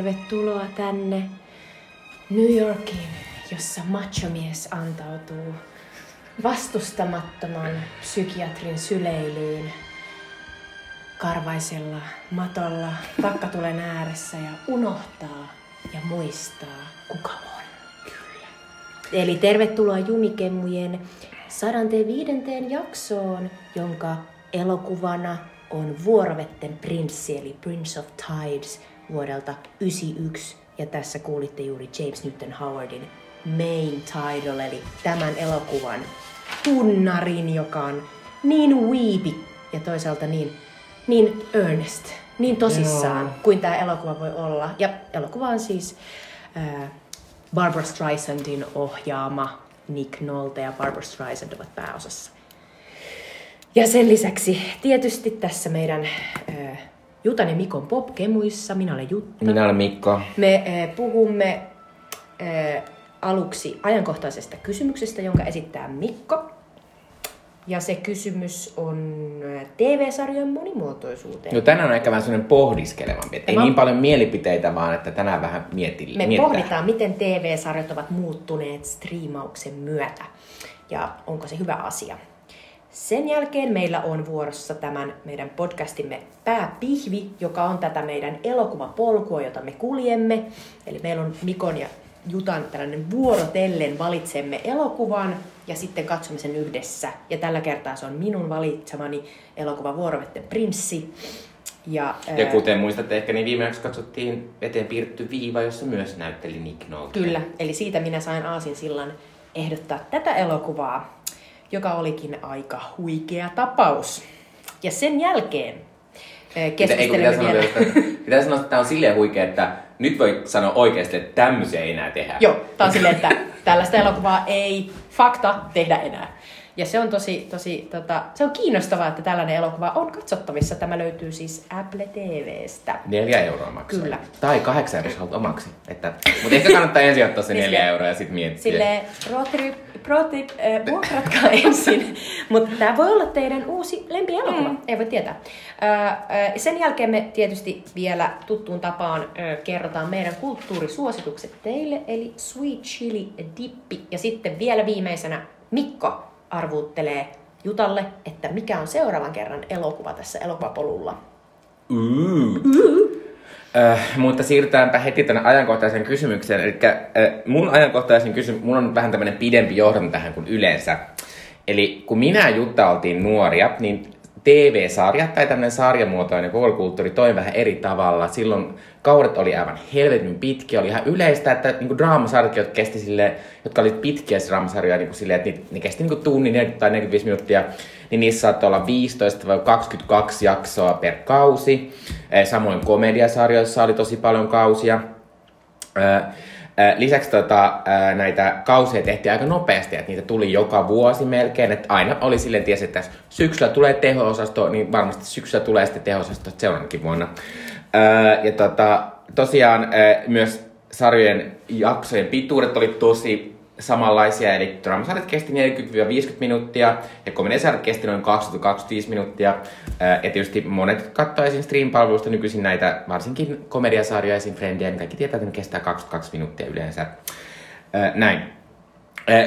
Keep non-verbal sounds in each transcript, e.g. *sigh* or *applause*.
Tervetuloa tänne New Yorkiin, jossa machomies antautuu vastustamattoman psykiatrin syleilyyn karvaisella matolla takkatulen ääressä ja unohtaa ja muistaa, kuka on. Kyllä. Eli tervetuloa Jumikemmujen 105. jaksoon, jonka elokuvana on Vuorovetten prinssi, eli Prince of Tides vuodelta 1991. Ja tässä kuulitte juuri James Newton Howardin main title, eli tämän elokuvan tunnarin, joka on niin weepy ja toisaalta niin, niin earnest, niin tosissaan Joo. kuin tämä elokuva voi olla. Ja elokuva on siis äh, Barbara Streisandin ohjaama Nick Nolte ja Barbara Streisand ovat pääosassa. Ja sen lisäksi tietysti tässä meidän äh, Jutan ja Mikon popkemuissa. Minä olen Jutta. Minä olen Mikko. Me äh, puhumme äh, aluksi ajankohtaisesta kysymyksestä, jonka esittää Mikko. Ja se kysymys on äh, TV-sarjojen monimuotoisuuteen. No tänään on ehkä vähän sellainen pohdiskelevampi. Ei mä... niin paljon mielipiteitä, vaan että tänään vähän mietti, Me mietitään. pohditaan, miten TV-sarjat ovat muuttuneet striimauksen myötä. Ja onko se hyvä asia. Sen jälkeen meillä on vuorossa tämän meidän podcastimme pääpihvi, joka on tätä meidän elokuvapolkua, jota me kuljemme. Eli meillä on Mikon ja Jutan tällainen vuorotellen valitsemme elokuvan ja sitten katsomme sen yhdessä. Ja tällä kertaa se on minun valitsemani elokuva Vuorovetten prinssi. Ja, ja kuten muistatte ehkä, niin viimeksi katsottiin eteen piirretty viiva, jossa myös näytteli Nick Nolte. Kyllä, eli siitä minä sain Aasin sillan ehdottaa tätä elokuvaa joka olikin aika huikea tapaus. Ja sen jälkeen keskustelemme pitää, vielä. Sanoa, että, pitää sanoa, että tämä on silleen huikea, että nyt voi sanoa oikeasti, että tämmöisiä ei enää tehdä. Joo, tämä on silleen, että tällaista elokuvaa ei fakta tehdä enää. Ja se on tosi, tosi tota, se on kiinnostavaa, että tällainen elokuva on katsottavissa. Tämä löytyy siis Apple TVstä. Neljä euroa maksaa. Kyllä. Tai kahdeksan jos haluat omaksi. Että, mutta ehkä kannattaa ensin ottaa se niin neljä euroa ja sitten miettiä. Silleen, pro tip, äh, vuokratkaa *laughs* ensin. Mutta tämä voi olla teidän uusi lempielokuva, mm. ei voi tietää. Äh, äh, sen jälkeen me tietysti vielä tuttuun tapaan äh, kerrotaan meidän kulttuurisuositukset teille, eli Sweet Chili Dippi. Ja sitten vielä viimeisenä Mikko arvuuttelee Jutalle, että mikä on seuraavan kerran elokuva tässä elokuvapolulla. Mm. Mm. Äh, mutta siirrytäänpä heti tänne ajankohtaiseen kysymykseen. Eli äh, mun ajankohtaisen kysymys, mun on vähän tämmöinen pidempi johdon tähän kuin yleensä. Eli kun minä Jutta oltiin nuoria, niin TV-sarjat tai tämmöinen sarjamuotoinen koulukulttuuri toi vähän eri tavalla. Silloin kaudet oli aivan helvetin pitkiä, oli ihan yleistä, että niinku draamasarjat, jotka kesti sille, jotka olivat pitkiä draamasarjoja, niinku sille, että ne, ne kesti niinku tunnin tai 45 minuuttia, niin niissä saattoi olla 15 vai 22 jaksoa per kausi. Samoin komediasarjoissa oli tosi paljon kausia. Lisäksi tota, näitä kausia tehtiin aika nopeasti, että niitä tuli joka vuosi melkein. Että aina oli silleen tiesi, että syksyllä tulee teho-osasto, niin varmasti syksyllä tulee sitten teho-osasto seuraavankin vuonna. Ja tota, tosiaan myös sarjojen jaksojen pituudet oli tosi samanlaisia, eli draamasarjat kesti 40-50 minuuttia ja komediasarjat kesti noin 20-25 minuuttia. Ja tietysti monet katsoo esim. stream-palveluista nykyisin näitä, varsinkin komediasarjoja, esim. Friendia, niin kaikki tietää, että ne kestää 22 minuuttia yleensä. Näin.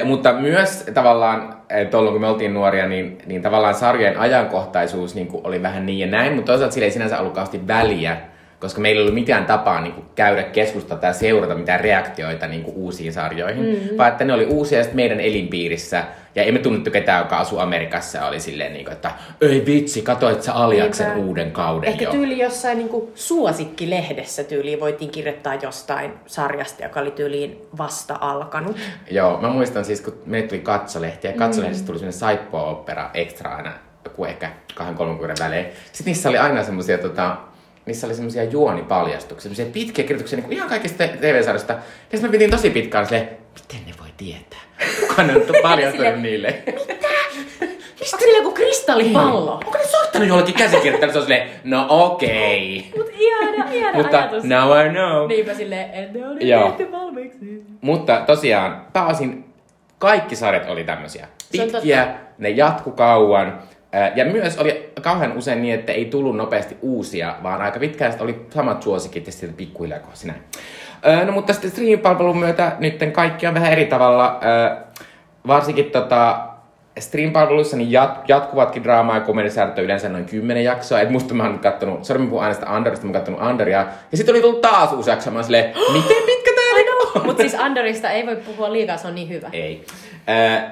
Mutta myös tavallaan, tuolloin kun me oltiin nuoria, niin, niin tavallaan sarjojen ajankohtaisuus niin oli vähän niin ja näin, mutta toisaalta sillä ei sinänsä ollut väliä, koska meillä ei ollut mitään tapaa niin kuin, käydä keskustelua tai seurata mitään reaktioita niin kuin, uusiin sarjoihin, mm-hmm. vaan että ne oli uusia sitten meidän elinpiirissä. Ja emme tunnettu ketään, joka asuu Amerikassa ja oli silleen, niin kuin, että ei vitsi, katoit sä Aliaksen Niinpä. uuden kauden Ehkä jo. tyyli jossain niin kuin, suosikkilehdessä tyyliin voitiin kirjoittaa jostain sarjasta, joka oli tyyliin vasta alkanut. Joo, mä muistan siis, kun meille tuli katsolehti ja katsolehdessä tuli sellainen saippuaopera extra aina joku ehkä kahden kolmen kuuden välein. Sitten niissä oli aina semmoisia tota, missä oli semmoisia juonipaljastuksia, semmoisia pitkiä kirjoituksia niin ihan kaikista TV-sarjoista. Ja sitten me pitiin tosi pitkään silleen, miten ne voi tietää? Kuka ne on paljastunut niille? Mitä? Mistä sillä joku kristallipallo? Onko ne soittanut jollekin käsikirjoittajalle? Se on silleen, no okei. Okay. Mut ihana, ihana Mutta ajatus. now I know. Niinpä silleen, en ne oli tehty valmiiksi. Mutta tosiaan, pääosin kaikki sarjat oli tämmöisiä. Pitkiä, ne jatku kauan. Ja myös oli kauhean usein niin, että ei tullut nopeasti uusia, vaan aika pitkään sitten oli samat suosikit ja sitten pikkuhiljaa kohdasi näin. Öö, no mutta sitten stream-palvelun myötä nyt kaikki on vähän eri tavalla. Öö, varsinkin tota, stream-palveluissa niin jat, jatkuvatkin draamaa ja komedisäädöt yleensä noin 10 jaksoa. Et musta mä oon kattonut, sori mä puhun aina sitä Underista, mä oon kattonut Underia. Ja sitten oli tullut taas uusi jakso, mä silleen, miten pitkä tää nyt on? Mutta siis Underista ei voi puhua liikaa, se on niin hyvä. Ei.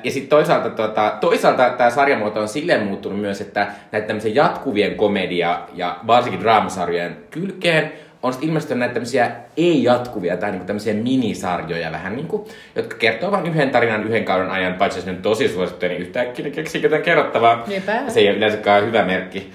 Ja sitten toisaalta, tota, toisaalta tämä sarjamuoto on silleen muuttunut myös, että näitä tämmöisiä jatkuvien komedia ja varsinkin draamasarjojen kylkeen on sitten ilmestynyt näitä tämmöisiä ei-jatkuvia tai niinku tämmöisiä minisarjoja vähän niinku, jotka kertoo vain yhden tarinan yhden kauden ajan, paitsi jos ne on tosi suosittuja, niin yhtäkkiä ne keksii jotain kerrottavaa. Niinpä. Se ei ole yleensäkään hyvä merkki.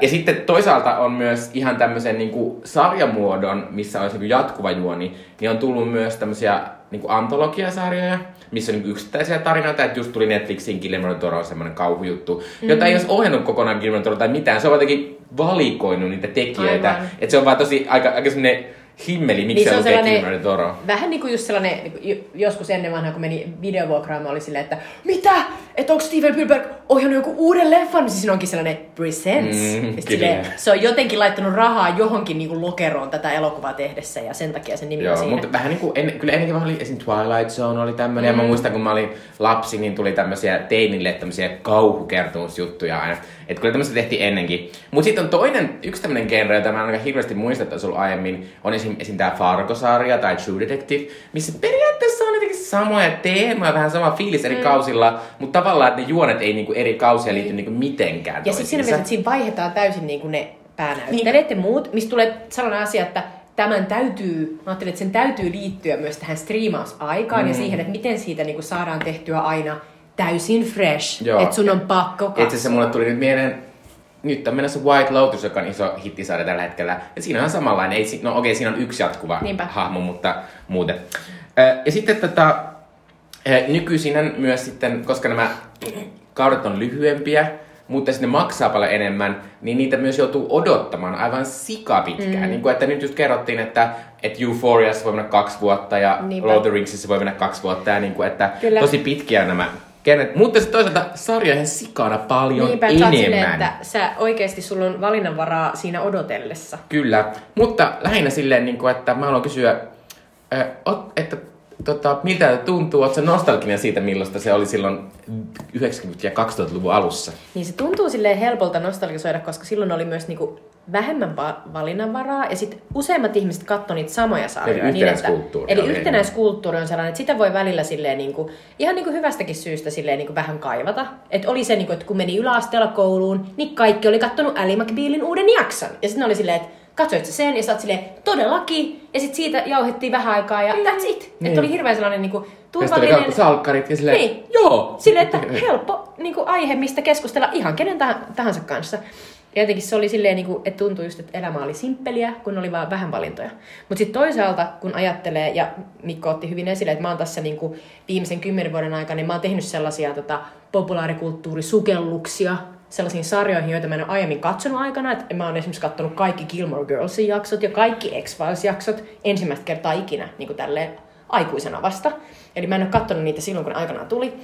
Ja sitten toisaalta on myös ihan tämmöisen niin sarjamuodon, missä olisi niin jatkuva juoni, niin on tullut myös tämmöisiä niin antologiasarjoja, missä on niin yksittäisiä tarinoita, että just tuli Netflixiin Guillermo Toro semmoinen kauhujuttu, mm. jota ei olisi ohjannut kokonaan Guillermo Toro tai mitään, se on jotenkin valikoinut niitä tekijöitä, Aivan. että se on vaan tosi aika, aika semmoinen himmeli, miksi Niin se, on sellainen- Toro. Vähän niin kuin just sellainen, niin kuin jo- joskus ennen vanhaa, kun meni videovuokraamaan, oli silleen, että mitä? Että onko Steven Spielberg ohjannut joku uuden leffan? Siis siinä onkin sellainen presents. Mm, silleen, se on jotenkin laittanut rahaa johonkin niin kuin lokeroon tätä elokuvaa tehdessä ja sen takia sen nimi on Joo, siinä. mutta vähän niinku, en, kyllä ennenkin vähän oli esim. Twilight Zone oli tämmönen, mm. ja mä muistan kun mä olin lapsi, niin tuli tämmöisiä teinille tämmöisiä kauhukertomusjuttuja aina. Et kyllä tämmöistä tehtiin ennenkin. Mut sitten on toinen, yksi tämmönen genre, jota mä en aika hirveästi muista, että olisi ollut aiemmin, on esim. esim. tää Fargo-sarja tai True Detective, missä periaatteessa on jotenkin samoja teemoja, vähän sama fiilis eri mm. kausilla, mutta tavallaan, että ne juonet ei niinku eri kausia liity niinku mitenkään Ja sitten siinä mielessä, että siinä vaihdetaan täysin niin kuin ne päänäyttelijät ja muut, mistä tulee sellainen asia, että tämän täytyy, mä ajattelin, että sen täytyy liittyä myös tähän striimausaikaan mm. ja siihen, että miten siitä niin kuin saadaan tehtyä aina täysin fresh. Että sun on pakko katsoa. Itse asiassa mulle tuli nyt mieleen, nyt on menossa White Lotus, joka on iso hittisarja tällä hetkellä. Ja siinä on samanlainen, ei, no okei, siinä on yksi jatkuva Niinpä. hahmo, mutta muuten. Ja sitten tota, nykyisin myös sitten, koska nämä kaudet on lyhyempiä, mutta sitten ne maksaa paljon enemmän, niin niitä myös joutuu odottamaan aivan sikapitkään. Mm. Niin kuin, että nyt just kerrottiin, että, että Euphoriassa voi mennä kaksi vuotta ja Niinpä. Lord of the Ringsissa voi mennä kaksi vuotta. Ja niin kuin, että Kyllä. tosi pitkiä nämä Kenet, mutta sitten toisaalta sarja ihan sikana paljon Niinpä, enemmän. silleen, että sä oikeesti sulla on valinnanvaraa siinä odotellessa. Kyllä, mutta lähinnä silleen, niin kuin, että mä haluan kysyä, että tota, miltä tuntuu, ootko nostalginen siitä, millaista se oli silloin 90- ja 2000-luvun alussa? Niin se tuntuu silleen helpolta nostalgisoida, koska silloin oli myös niinku vähemmän va- valinnanvaraa ja sitten useimmat ihmiset katsoi niitä samoja sarjoja. Eli yhtenäiskulttuuri eli oli yhtenäiskulttuuri on sellainen, että sitä voi välillä silleen niinku, ihan niinku hyvästäkin syystä silleen niinku vähän kaivata. Että oli se, niinku, että kun meni yläasteella kouluun, niin kaikki oli kattonut Ali McBealin uuden jakson. Ja sitten oli silleen, että katsoit sä sen ja sä oot silleen, todellakin. Ja sitten siitä jauhettiin vähän aikaa ja that's it. Niin. Että oli hirveän sellainen niinku, Ja sitten turvallinen... oli salkkarit ja silleen, Niin. joo. Silleen, että *laughs* helppo niin kuin aihe, mistä keskustella ihan kenen tah- tahansa kanssa. Ja jotenkin se oli silleen, niin kuin, että tuntui just, että elämä oli simppeliä, kun oli vaan vähän valintoja. Mutta sitten toisaalta, kun ajattelee, ja Mikko otti hyvin esille, että mä oon tässä niin kuin viimeisen kymmenen vuoden aikana, niin mä oon tehnyt sellaisia tota, populaarikulttuurisukelluksia sellaisiin sarjoihin, joita mä en ole aiemmin katsonut aikana. Et mä oon esimerkiksi katsonut kaikki Gilmore Girlsin jaksot ja kaikki X-Files-jaksot ensimmäistä kertaa ikinä niin kuin tälleen aikuisena vasta. Eli mä en ole katsonut niitä silloin, kun aikanaan tuli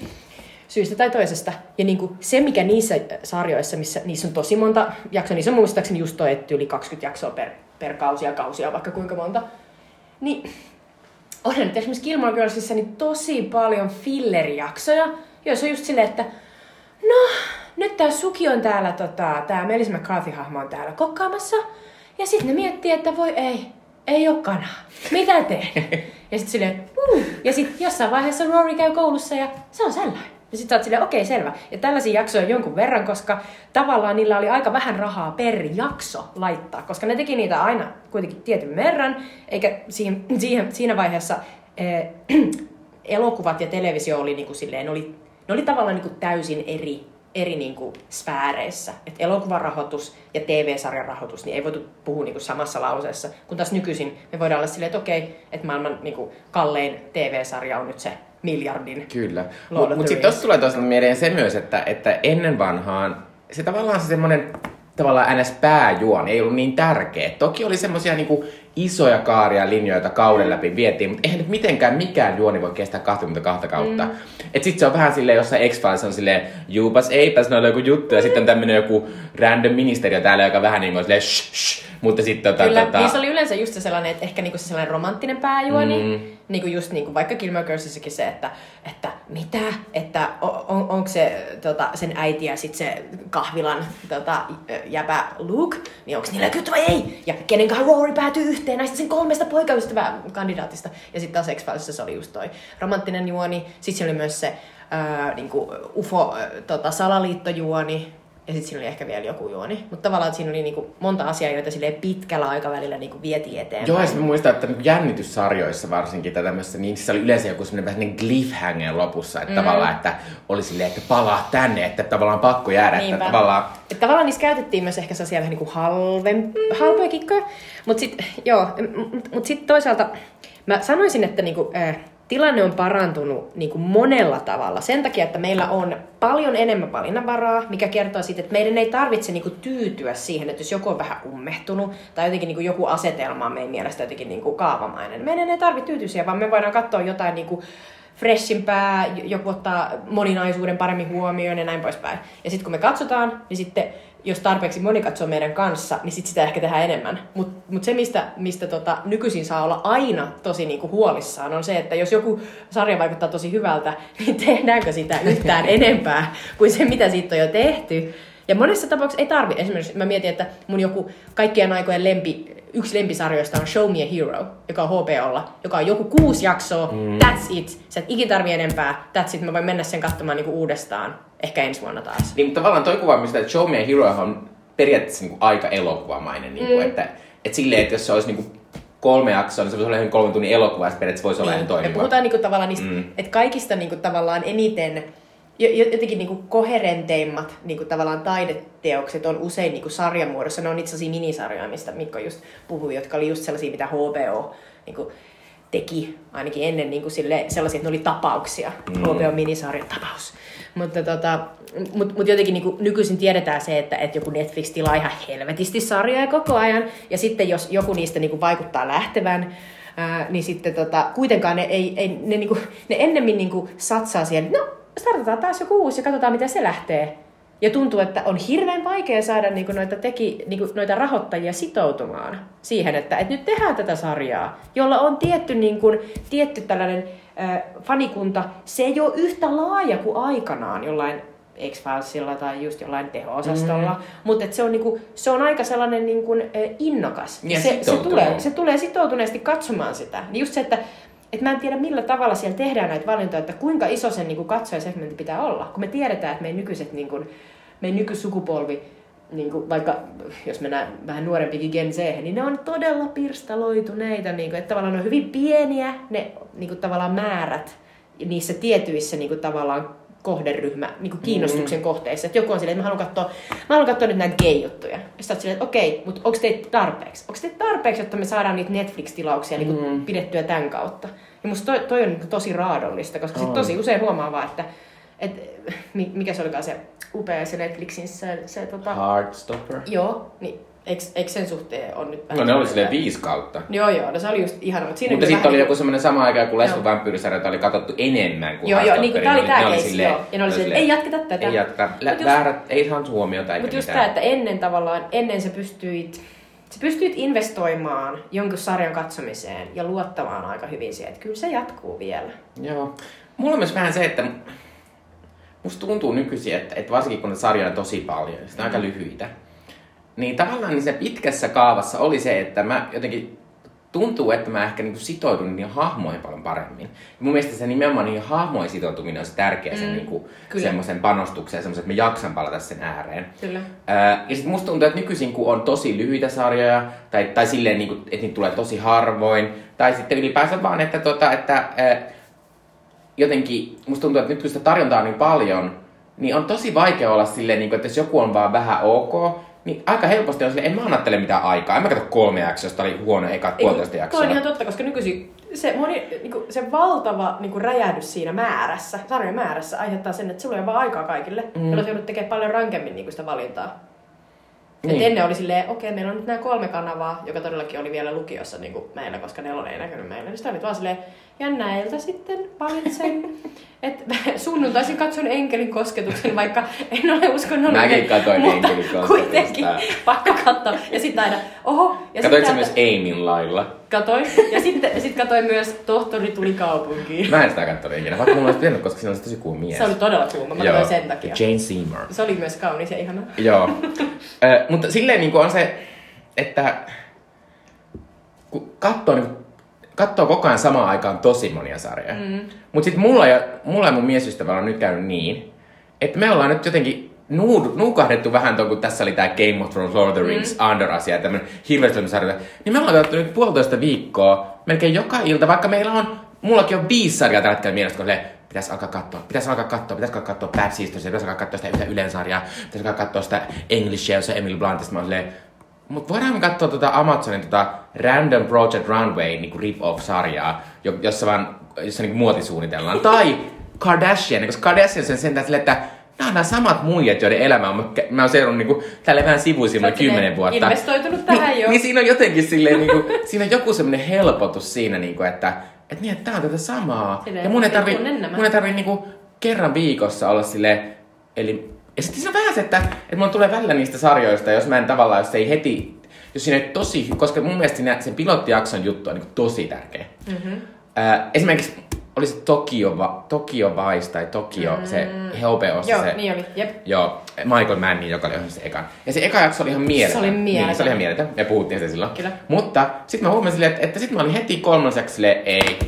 syystä tai toisesta. Ja niin kuin se, mikä niissä sarjoissa, missä niissä on tosi monta jaksoa, niissä on muistaakseni just toi, että yli 20 jaksoa per, per kausi ja kausia vaikka kuinka monta, niin onhan nyt esimerkiksi Gilmore Girlsissa niin tosi paljon fillerijaksoja, joissa on just silleen, että no, nyt tää Suki on täällä, tota, tää Melissa McCarthy-hahmo on täällä kokkaamassa, ja sitten ne miettii, että voi ei, ei oo kanaa. Mitä teen? *laughs* ja sitten silleen, uh. Ja sitten jossain vaiheessa Rory käy koulussa ja se on sellainen. Ja sitten sä oot silleen, okei, selvä. Ja tällaisia jaksoja on jonkun verran, koska tavallaan niillä oli aika vähän rahaa per jakso laittaa, koska ne teki niitä aina kuitenkin tietyn verran, eikä siihen, *clears throat* siihen, siinä vaiheessa eh, *clears throat* elokuvat ja televisio oli niinku silleen, oli, ne oli tavallaan niinku täysin eri, eri niinku sfääreissä. Et elokuvan rahoitus ja TV-sarjan rahoitus, niin ei voitu puhua niinku samassa lauseessa. Kun taas nykyisin me voidaan olla silleen, että okei, että maailman niinku kallein TV-sarja on nyt se miljardin. Kyllä. Mutta mut sitten tuossa tulee toisaalta mieleen se myös, että, että ennen vanhaan se tavallaan se semmoinen tavallaan ns. pääjuoni ei ollut niin tärkeä. Toki oli semmoisia niinku isoja kaaria linjoja, joita kauden läpi vietiin, mutta eihän nyt mitenkään mikään juoni voi kestää 22 kautta. Mm. Et sit se on vähän silleen, jossain x on silleen, juupas eipäs, noilla joku juttu, ja sitten on tämmönen joku random ministeriö täällä, joka vähän niin kuin silleen, shh, shh, mutta sitten tota, Kyllä, tota... niin se oli yleensä just se sellainen, että ehkä niinku se sellainen romanttinen pääjuoni, mm. niinku just niinku vaikka Gilmore Girlsissakin se, että, että mitä, että on, on, onko se tota, sen äiti ja sitten se kahvilan tota, jäpä Luke, niin onko niillä kyttä vai ei? Ja kenenkaan Rory päätyy yhteen näistä sen kolmesta poikaystävää kandidaatista. Ja sitten taas x se oli just toi romanttinen juoni. Sitten oli myös se ää, niinku UFO tota, ja sitten siinä oli ehkä vielä joku juoni. Mutta tavallaan siinä oli niinku monta asiaa, joita sille pitkällä aikavälillä niinku vietiin eteenpäin. Joo, ja mä muistan, että niinku jännityssarjoissa varsinkin tai tämmössä, niin se oli yleensä joku semmoinen vähän cliffhanger lopussa. Että mm. tavallaan, että oli silleen, että palaa tänne, että tavallaan pakko jäädä. Niinpä. Että tavallaan... Että tavallaan niissä käytettiin myös ehkä sellaisia vähän niinku halven, halpoja kikkoja. Mutta sitten, joo, mut sitten toisaalta mä sanoisin, että niinku, äh, tilanne on parantunut niin kuin monella tavalla. Sen takia, että meillä on paljon enemmän valinnanvaraa, mikä kertoo siitä, että meidän ei tarvitse niin kuin tyytyä siihen, että jos joku on vähän ummehtunut tai jotenkin niin kuin joku asetelma on meidän mielestä jotenkin niin kuin kaavamainen. Meidän ei tarvitse tyytyä siihen, vaan me voidaan katsoa jotain niin kuin freshimpää, joku ottaa moninaisuuden paremmin huomioon ja näin poispäin. Ja sitten kun me katsotaan, niin sitten jos tarpeeksi moni katsoo meidän kanssa, niin sit sitä ehkä tehdään enemmän. Mutta mut se, mistä, mistä tota, nykyisin saa olla aina tosi niinku huolissaan, on se, että jos joku sarja vaikuttaa tosi hyvältä, niin tehdäänkö sitä yhtään *laughs* enempää kuin se, mitä siitä on jo tehty. Ja monessa tapauksessa ei tarvi. Esimerkiksi mä mietin, että mun joku kaikkien aikojen lempi, yksi lempisarjoista on Show Me a Hero, joka on HBOlla, joka on joku kuusi jaksoa, mm. that's it. Sä et ikin tarvi enempää, that's it. Mä voin mennä sen katsomaan niinku uudestaan, ehkä ensi vuonna taas. Niin, mutta tavallaan toi kuva, mistä Show Me a Hero on periaatteessa niinku aika elokuvamainen. Niinku, mm. että, että silleen, että jos se olisi niinku kolme jaksoa, niin se voisi olla ihan kolmen tunnin elokuva, ja periaatteessa voisi niin. olla ihan toimiva. Me puhutaan niinku tavallaan niistä, mm. että kaikista niinku tavallaan eniten jotenkin niinku koherenteimmat niinku tavallaan taideteokset on usein niinku sarjamuodossa. Ne on itse asiassa minisarjoja, mistä Mikko just puhui, jotka oli just sellaisia, mitä HBO niinku teki ainakin ennen niinku sille, sellaisia, että ne oli tapauksia. Mm. HBO minisarjan tapaus. Mutta tota, mut, mut jotenkin niinku nykyisin tiedetään se, että, että joku Netflix tilaa ihan helvetisti sarjoja koko ajan. Ja sitten jos joku niistä niinku vaikuttaa lähtevän, ää, niin sitten tota, kuitenkaan ne, ei, ei, ne, niinku, ne ennemmin niinku satsaa siihen, no startataan taas joku uusi ja katsotaan, miten se lähtee. Ja tuntuu, että on hirveän vaikea saada niinku noita, teki, niinku noita rahoittajia sitoutumaan siihen, että, että nyt tehdään tätä sarjaa, jolla on tietty, niinku, tietty tällainen äh, fanikunta. Se ei ole yhtä laaja kuin aikanaan jollain X-Filesilla tai just jollain teho-osastolla, mm. mutta se, on niinku, se on aika sellainen niinku, innokas. Ja se, se, tulee, se tulee sitoutuneesti katsomaan sitä. Niin just se, että et mä en tiedä millä tavalla siellä tehdään näitä valintoja, että kuinka iso sen niin katsojasegmentti pitää olla. Kun me tiedetään, että meidän nykyiset, niin kuin, meidän nykysukupolvi, niin kuin, vaikka jos mennään vähän nuorempikin Gen Z, niin ne on todella pirstaloituneita. Niin kuin, että tavallaan ne on hyvin pieniä ne niin kuin, tavallaan määrät niissä tietyissä niin kuin, tavallaan kohderyhmä niin kuin kiinnostuksen mm. kohteissa. Että joku on silleen, että mä haluan katsoa, mä haluan katsoa nyt näitä gay-juttuja. Ja sitten silleen, että okei, mutta onko teitä tarpeeksi? Onko teitä tarpeeksi, jotta me saadaan niitä Netflix-tilauksia niin kuin mm. pidettyä tämän kautta? Ja musta toi, toi on niin tosi raadollista, koska sit tosi usein huomaa vaan, että et, mikä se olikaan se upea se Netflixin se, se tota... Heartstopper. Joo, niin Eikö, eikö sen suhteen on nyt No ne oli silleen viisi kautta. Joo, joo, no se oli just ihana. Mutta, mutta sitten oli joku semmoinen sama aika, kun Lesbo Vampyyrisarjat oli katsottu enemmän kuin Joo, joo, niin kuin tää oli tää keissi, joo. Ja ne oli silleen, ei jatketa tätä. Ei jatketa, Lä, just, väärät, ei saanut huomiota eikä Mutta just tää, että ennen tavallaan, ennen sä pystyit, sä pystyit investoimaan jonkun sarjan katsomiseen ja luottamaan aika hyvin siihen, että kyllä se jatkuu vielä. Joo. Mulla on myös vähän se, että musta tuntuu nykyisin, että, että varsinkin kun ne sarjoja on tosi paljon, sitten mm. aika lyhyitä, niin tavallaan niin se pitkässä kaavassa oli se, että mä jotenkin tuntuu, että mä ehkä niinku sitoudun niihin hahmoihin paljon paremmin. Ja mun mielestä se nimenomaan niihin hahmoihin sitoutuminen on se tärkeä mm, sen niinku, semmoisen panostuksen, semmoisen, että mä jaksan palata sen ääreen. Kyllä. Ää, ja sitten musta tuntuu, että nykyisin kun on tosi lyhyitä sarjoja, tai, tai silleen, niinku, että niitä tulee tosi harvoin, tai sitten ylipäänsä vaan, että, tota, että ää, jotenkin musta tuntuu, että nyt kun sitä tarjontaa on niin paljon, niin on tosi vaikea olla silleen, niin kuin, että jos joku on vaan vähän ok, niin aika helposti on silleen, en mä annattele mitään aikaa. En mä katso kolme jaksoa, josta oli huono eka puolitoista jaksoa. Toi on ihan totta, koska nykyisin se, moni, niinku, se valtava niinku, räjähdys siinä määrässä, sarjan määrässä, aiheuttaa sen, että sulla ei ole vaan aikaa kaikille. Mm. Jolloin joudut tekemään paljon rankemmin niinku, sitä valintaa. Niin. Et ennen oli silleen, okei, meillä on nyt nämä kolme kanavaa, joka todellakin oli vielä lukiossa niin kuin meillä, koska nelonen ei näkynyt meillä. Niin sitä oli vaan silleen, ja näiltä sitten valitsen. että *laughs* sunnuntaisin katson enkelin kosketuksen, vaikka en ole uskonnollinen. Mäkin katsoin mutta Enkelin kosketusta. kuitenkin pakko katsoa. Ja sitten aina, oho. Ja Katoitko sit myös Aimin lailla? Katoin. Ja sitten sit katoin myös Tohtori tuli kaupunkiin. Mä en sitä katsonut ikinä, vaikka mulla olisi pitänyt, koska siinä on se tosi cool mies. Se oli todella kuuma, mä katsoin sen takia. Jane Seymour. Se oli myös kaunis ja ihana. Joo. Ö, mutta silleen niin on se, että kun katsoo, niin katsoo koko ajan samaan aikaan tosi monia sarjoja. Mm. Mutta sitten mulla ja, mulla ja mun miesystävällä on nyt käynyt niin, että me ollaan nyt jotenkin nuud, nuukahdettu vähän tuon, kun tässä oli tää Game of Thrones, Lord of the Rings, mm. Under-asia hirveästi sarja. Niin me ollaan katsottu nyt puolitoista viikkoa, melkein joka ilta, vaikka meillä on, mullakin on viisi sarjaa tällä hetkellä mielessä, kun pitäisi alkaa katsoa, pitäisi alkaa katsoa, pitäisi alkaa katsoa Bad Sisters, pitäisi alkaa katsoa sitä yhtä Ylen sarjaa, pitäisi alkaa katsoa sitä Englishia, jossa Emily Blunt, ja sit mä silleen, Mut voidaan me katsoa tota Amazonin tota Random Project Runway niinku rip-off-sarjaa, jo- jossa vaan, jossa niinku muotisuunnitellaan. Tai Kardashian, koska Kardashian on sentään silleen, että nämä on nämä samat muijat, joiden elämä on, mä oon seurannut niinku tälle vähän oot kymmenen vuotta. investoitunut tähän niin, jo. Niin siinä on jotenkin silleen, niinku, siinä on joku semmoinen helpotus siinä, niinku, että et niin, että tää on tätä samaa. Silleen, ja mun ei tarvi, mun ei tarvi niinku kerran viikossa olla silleen, eli ja sitten siinä on vähän se, että, että mulla tulee välillä niistä sarjoista, jos mä en tavallaan, jos se ei heti, jos siinä ei tosi, koska mun mielestä siinä, sen pilottijakson juttu on niin tosi tärkeä. Mm-hmm. Äh, esimerkiksi oli se Tokyo, Va- Tokyo Vice tai Tokyo, mm. se HBO-osa Joo, se, niin oli. Jep. Joo, Michael Mann, joka oli ohjannut se ekan. Ja se eka jakso oli ihan mieletön. Se oli mieletön. Niin, se oli ihan mieletön. Me puhuttiin siitä silloin. Kyllä. Mutta sitten mä huomasin, että, että sitten mä olin heti kolmanneksi silleen, ei.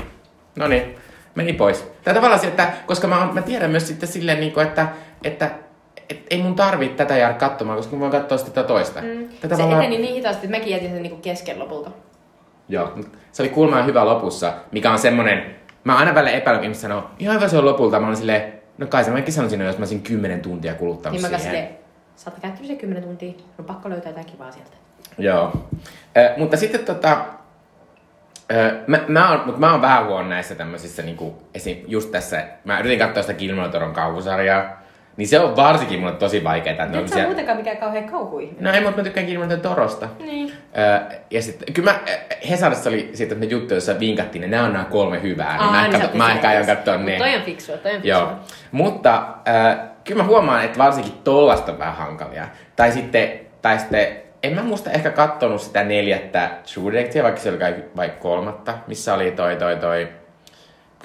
No niin, meni pois. Tai tavallaan se, että, koska mä, mä tiedän myös sitten silleen, niin kuin, että, että et ei mun tarvitse tätä jäädä katsomaan, koska mä voin katsoa tätä toista. Mm. Se eteni niin hitaasti, että mäkin jätin sen niinku kesken lopulta. Joo, se oli kulmaan hyvä lopussa, mikä on semmonen, mä aina välillä epäilen, ihmiset sanoo, ihan hyvä se on lopulta, mä olin silleen, no kai sä mäkin sanoisin, jos mä olisin 10 tuntia kuluttanut Niin mä siihen. käsin, sä oot käyttänyt se 10 tuntia, on pakko löytää jotain kivaa sieltä. Joo. Ö, mutta sitten tota, mä, mä, oon, mut mä oon vähän huono näissä tämmöisissä, niinku, esim. just tässä, mä yritin katsoa sitä Kilmoitoron kaukosarjaa, niin se on varsinkin mulle tosi on Et sä siellä- ole muutenkaan mikään kauhean kauhuihminen. No ei, mutta mä tykkään Kilmoitoron Torosta. Niin. Ö, ja sitten, kyllä mä, Hesarissa oli siitä ne juttu, jossa vinkattiin, että nämä on nämä kolme hyvää, niin Aa, mä, niin ehkä, sä mä ehkä aion katsoa ne. Toi on fiksua, toi on fiksua. Joo. Mutta äh, kyllä mä huomaan, että varsinkin tollasta on vähän hankalia. Tai sitten, tai sitten en mä muista ehkä kattonut sitä neljättä True Detective, vaikka se oli kai vaikka kolmatta, missä oli toi toi toi,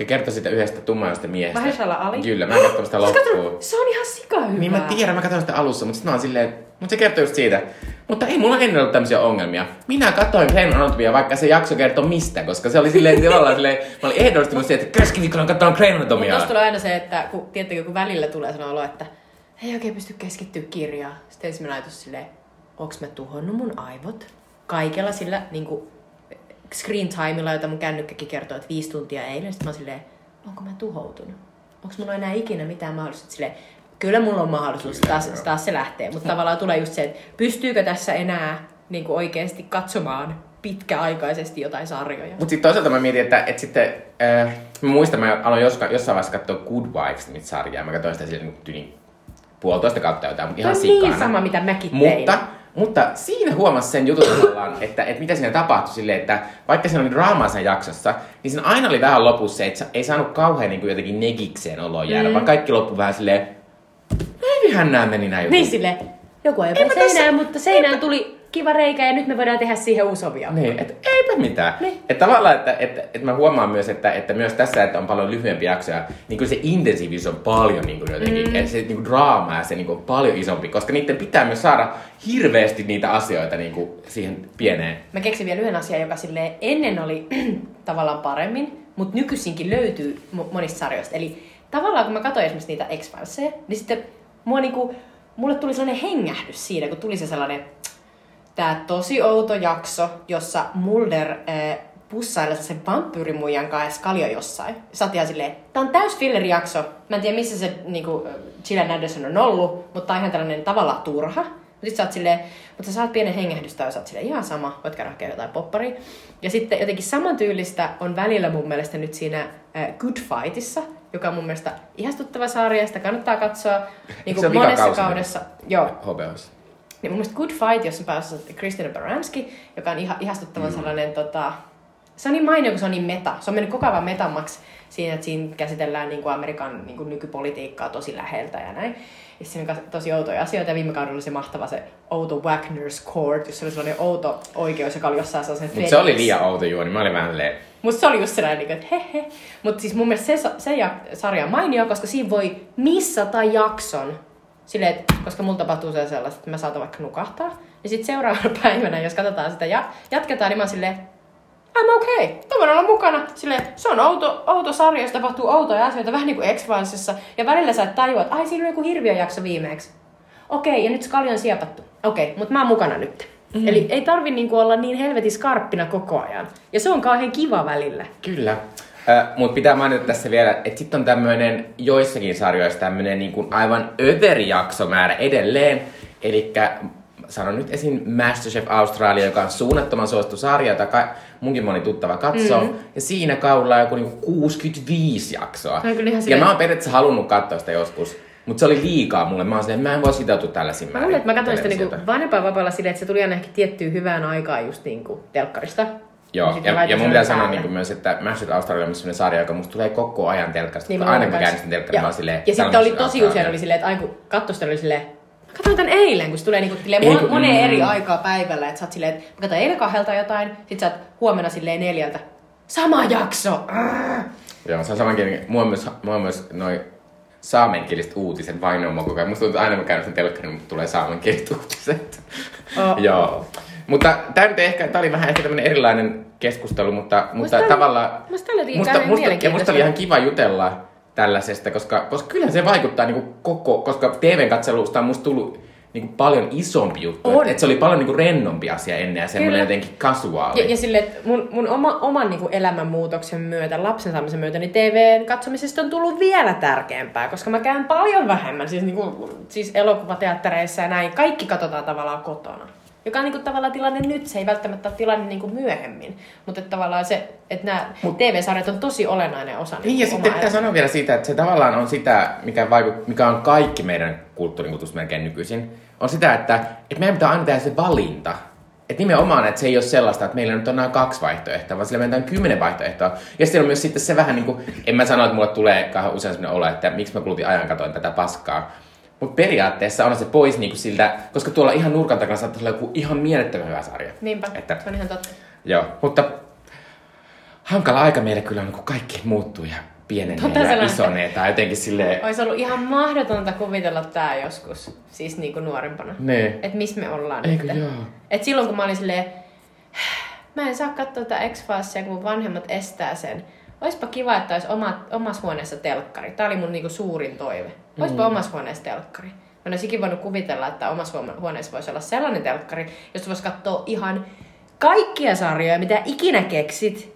kertoi siitä yhdestä tummaista miehestä. Mahershala Ali? Kyllä, mä en katsonut sitä loppuun. Se on ihan sika hyvä. Niin mä tiedän, mä katsoin sitä alussa, mutta sitten mä oon silleen, mutta se kertoo just siitä. Mutta ei mulla ennen ollut tämmöisiä ongelmia. Minä katsoin Grey's Anatomia, vaikka se jakso kertoo mistä, koska se oli silleen tavallaan silleen, mä olin ehdollistunut siihen, että keskiviikkona on katsonut Grey's Mutta tulee aina se, että kun, tiedättekö, kun välillä tulee sellainen olo, että ei oikein pysty keskittyä kirjaan. Sitten ensimmäinen ajatus silleen, onks mä tuhonnut mun aivot? Kaikella sillä niin kuin, screen timeilla, jota mun kännykkäkin kertoo, että viisi tuntia eilen. Sitten mä oon silleen, onko mä tuhoutunut? Onko mulla enää ikinä mitään mahdollisuutta? Silleen, kyllä mulla on mahdollisuus, Kyllä, taas, joo. taas se lähtee. Mutta tavallaan tulee just se, että pystyykö tässä enää niin kuin oikeasti katsomaan pitkäaikaisesti jotain sarjoja. Mutta sitten toisaalta mä mietin, että, että sitten, äh, mä muistan, mä aloin jossain, jossain vaiheessa katsoa Good Wives niitä sarjaa. Mä katsoin sitä silleen tyni puolitoista kautta jotain, mutta ihan on niin sikana. sama, mitä mäkin tein. Mutta, mutta siinä huomasi sen jutun tavallaan, että, että mitä siinä tapahtui silleen, että vaikka siinä oli draamaa sen jaksossa, niin siinä aina oli vähän lopussa se, että ei saanut kauhean niin kuin jotenkin negikseen oloa jäädä, mm. vaan kaikki loppui vähän silleen, hyvinhän nämä meni näin Niin sille, joku ei ole tässä- seinään, mutta seinään tuli kiva reikä ja nyt me voidaan tehdä siihen uusi ovi. Niin, että eipä mitään. Niin. Että tavallaan, että, että, että mä huomaan myös, että, että myös tässä, että on paljon lyhyempiä jaksoja, niin kyllä se intensiivisyys on paljon niin kuin jotenkin, mm. se niin kuin draama ja se niin kuin on paljon isompi, koska niiden pitää myös saada hirveästi niitä asioita niin kuin siihen pieneen. Mä keksin vielä yhden asian, joka sille ennen oli *clears throat* tavallaan paremmin, mutta nykyisinkin löytyy mo- monista sarjoista. Eli tavallaan kun mä katsoin esimerkiksi niitä x niin sitten mua niinku, mulle tuli sellainen hengähdys siinä, kun tuli se sellainen tää tosi outo jakso, jossa Mulder äh, pussailee sen vampyyrimuijan kanssa ja Skalio jossain. Sä oot ihan silleen, tää on täys filler-jakso. Mä en tiedä missä se niinku, Gillian Anderson on ollut, mutta tää on ihan tällainen tavallaan turha. Mutta sit sä oot silleen, mutta sä saat pienen hengähdystä ja sä oot silleen, ihan sama, voit käydä hakemaan jotain popparia. Ja sitten jotenkin samantyylistä on välillä mun mielestä nyt siinä äh, Good Fightissa, joka on mun mielestä ihastuttava sarja, sitä kannattaa katsoa niin kuin monessa kaudessa. Joo, HBOssa. Niin mun mielestä Good Fight, jossa päässä Kristina Baranski, joka on ihan, ihastuttavan mm. sellainen, tota, se on niin mainio, kun se on niin meta. Se on mennyt koko ajan metammaksi siinä, että siinä käsitellään niin kuin Amerikan niin kuin nykypolitiikkaa tosi läheltä ja näin. Ja siinä on tosi outoja asioita. Ja viime kaudella oli se mahtava se outo Wagner's Court, jossa oli sellainen outo oikeus, joka oli jossain sellaisen Mutta se oli liian outo juoni. Mä olin vähän silleen... Mutta se oli just sellainen, että he he. Mutta siis mun mielestä se, se sarja on mainio, koska siinä voi missata jakson. Silleen, että koska mulla tapahtuu se sellaista, että mä saatan vaikka nukahtaa. Ja sitten seuraavana *laughs* päivänä, jos katsotaan sitä ja jatketaan, niin mä oon silleen, I'm okay. Tämä olla mukana. Sille, se on outo, outo sarja, jossa tapahtuu outoja asioita, vähän niin kuin x Ja välillä sä et tajua, että ai siinä on joku hirviöjakso viimeksi. Okei, okay, ja nyt skali on siepattu. Okei, okay, mutta mä oon mukana nyt. Mm. Eli ei tarvi niinku olla niin helvetin skarppina koko ajan. Ja se on kauhean kiva välillä. Kyllä. Äh, Mutta pitää mainita tässä vielä, että sitten on tämmöinen joissakin sarjoissa tämmöinen niinku aivan överijaksomäärä edelleen. Eli sanon nyt esim. Masterchef Australia, joka on suunnattoman suosittu sarja, jota ka- munkin moni tuttava katsoo. Mm. Ja siinä kaudella on joku niinku 65 jaksoa. Ja mä oon periaatteessa halunnut katsoa sitä joskus. Mutta se oli liikaa mulle. Mä oon silleen, mä en voi sitoutua tällaisiin Mä luulen, että mä katsoin sitä niinku vanhempainvapaalla silleen, että se tuli aina ehkä tiettyyn hyvään aikaan just niinku telkkarista. Joo, ja, ja mun pitää sanoa niin myös, että Master Australia on sellainen sarja, joka musta tulee koko ajan telkkarista. Niin, aina kun käynnistän telkkarin, mä oon silleen... Ja sitten oli tosi usein oli silleen, että aina kun katsoin oli silleen, katsoin tän eilen, kun se tulee niinku, mon, moneen mm. eri aikaa päivällä, että sä oot silleen, että mä katsoin eilen kahdelta jotain, sit sä oot huomenna silleen neljältä. Sama jakso! Arr! Joo, se on samankin, mua myös, mua myös noi saamenkieliset uutiset vainoamme koko ajan. Musta tuntuu, että aina mä käyn sen telkkarin, mutta tulee saamenkieliset uutiset. Oh. *laughs* Joo. Mutta tämä nyt ehkä, tämä oli vähän ehkä tämmöinen erilainen keskustelu, mutta, mutta musta tavallaan... Musta, musta, musta, ja musta oli ihan kiva jutella tällaisesta, koska, koska kyllä se vaikuttaa niin kuin koko, koska TV-katselusta on musta tullut niin kuin paljon isompi juttu. Että et se oli paljon niin kuin rennompi asia ennen ja semmoinen jotenkin kasuaali. Ja, ja sille, että mun, mun oma, oman niin kuin elämänmuutoksen myötä, lapsen saamisen myötä, niin TVn katsomisesta on tullut vielä tärkeämpää, koska mä käyn paljon vähemmän, siis, niin kuin, siis elokuvateattereissa ja näin. Kaikki katsotaan tavallaan kotona. Joka on niin kuin, tavallaan tilanne nyt, se ei välttämättä ole tilanne niin kuin myöhemmin. Mutta että tavallaan se, että nämä Mut, TV-sarjat on tosi olennainen osa. Niin, ja sitten pitää sanoa vielä siitä, että se tavallaan on sitä, mikä, vaikut, mikä on kaikki meidän kulttuurin melkein nykyisin, on sitä, että, että meidän pitää aina tehdä se valinta. Että nimenomaan, että se ei ole sellaista, että meillä nyt on nämä kaksi vaihtoehtoa, vaan sillä meillä on kymmenen vaihtoehtoa. Ja sitten on myös sitten se vähän niin kuin, en mä sano, että mulle tulee kauhean usein sellainen olo, että miksi mä kulutin ajan katoin tätä paskaa. Mutta periaatteessa on se pois niinku siltä, koska tuolla ihan nurkan takana saattaa olla joku ihan mielettömän hyvä sarja. Niinpä, että, se on ihan totta. Joo, mutta hankala aika meille kyllä on, kun kaikki muuttuu ja pienenee Totta ja isonee tai jotenkin silleen... Olisi ollut ihan mahdotonta kuvitella tää joskus, siis niinku nuorempana. Ne. Että missä me ollaan Eikö nyt. joo? Et silloin kun mä olin silleen, mä en saa katsoa tätä x kun mun vanhemmat estää sen. Oispa kiva, että olisi oma, omassa huoneessa telkkari. Tämä oli mun niinku suurin toive. Oispa mm. omassa huoneessa telkkari. Mä olisi ikin voinut kuvitella, että omassa huoneessa voisi olla sellainen telkkari, josta voisi katsoa ihan kaikkia sarjoja, mitä ikinä keksit.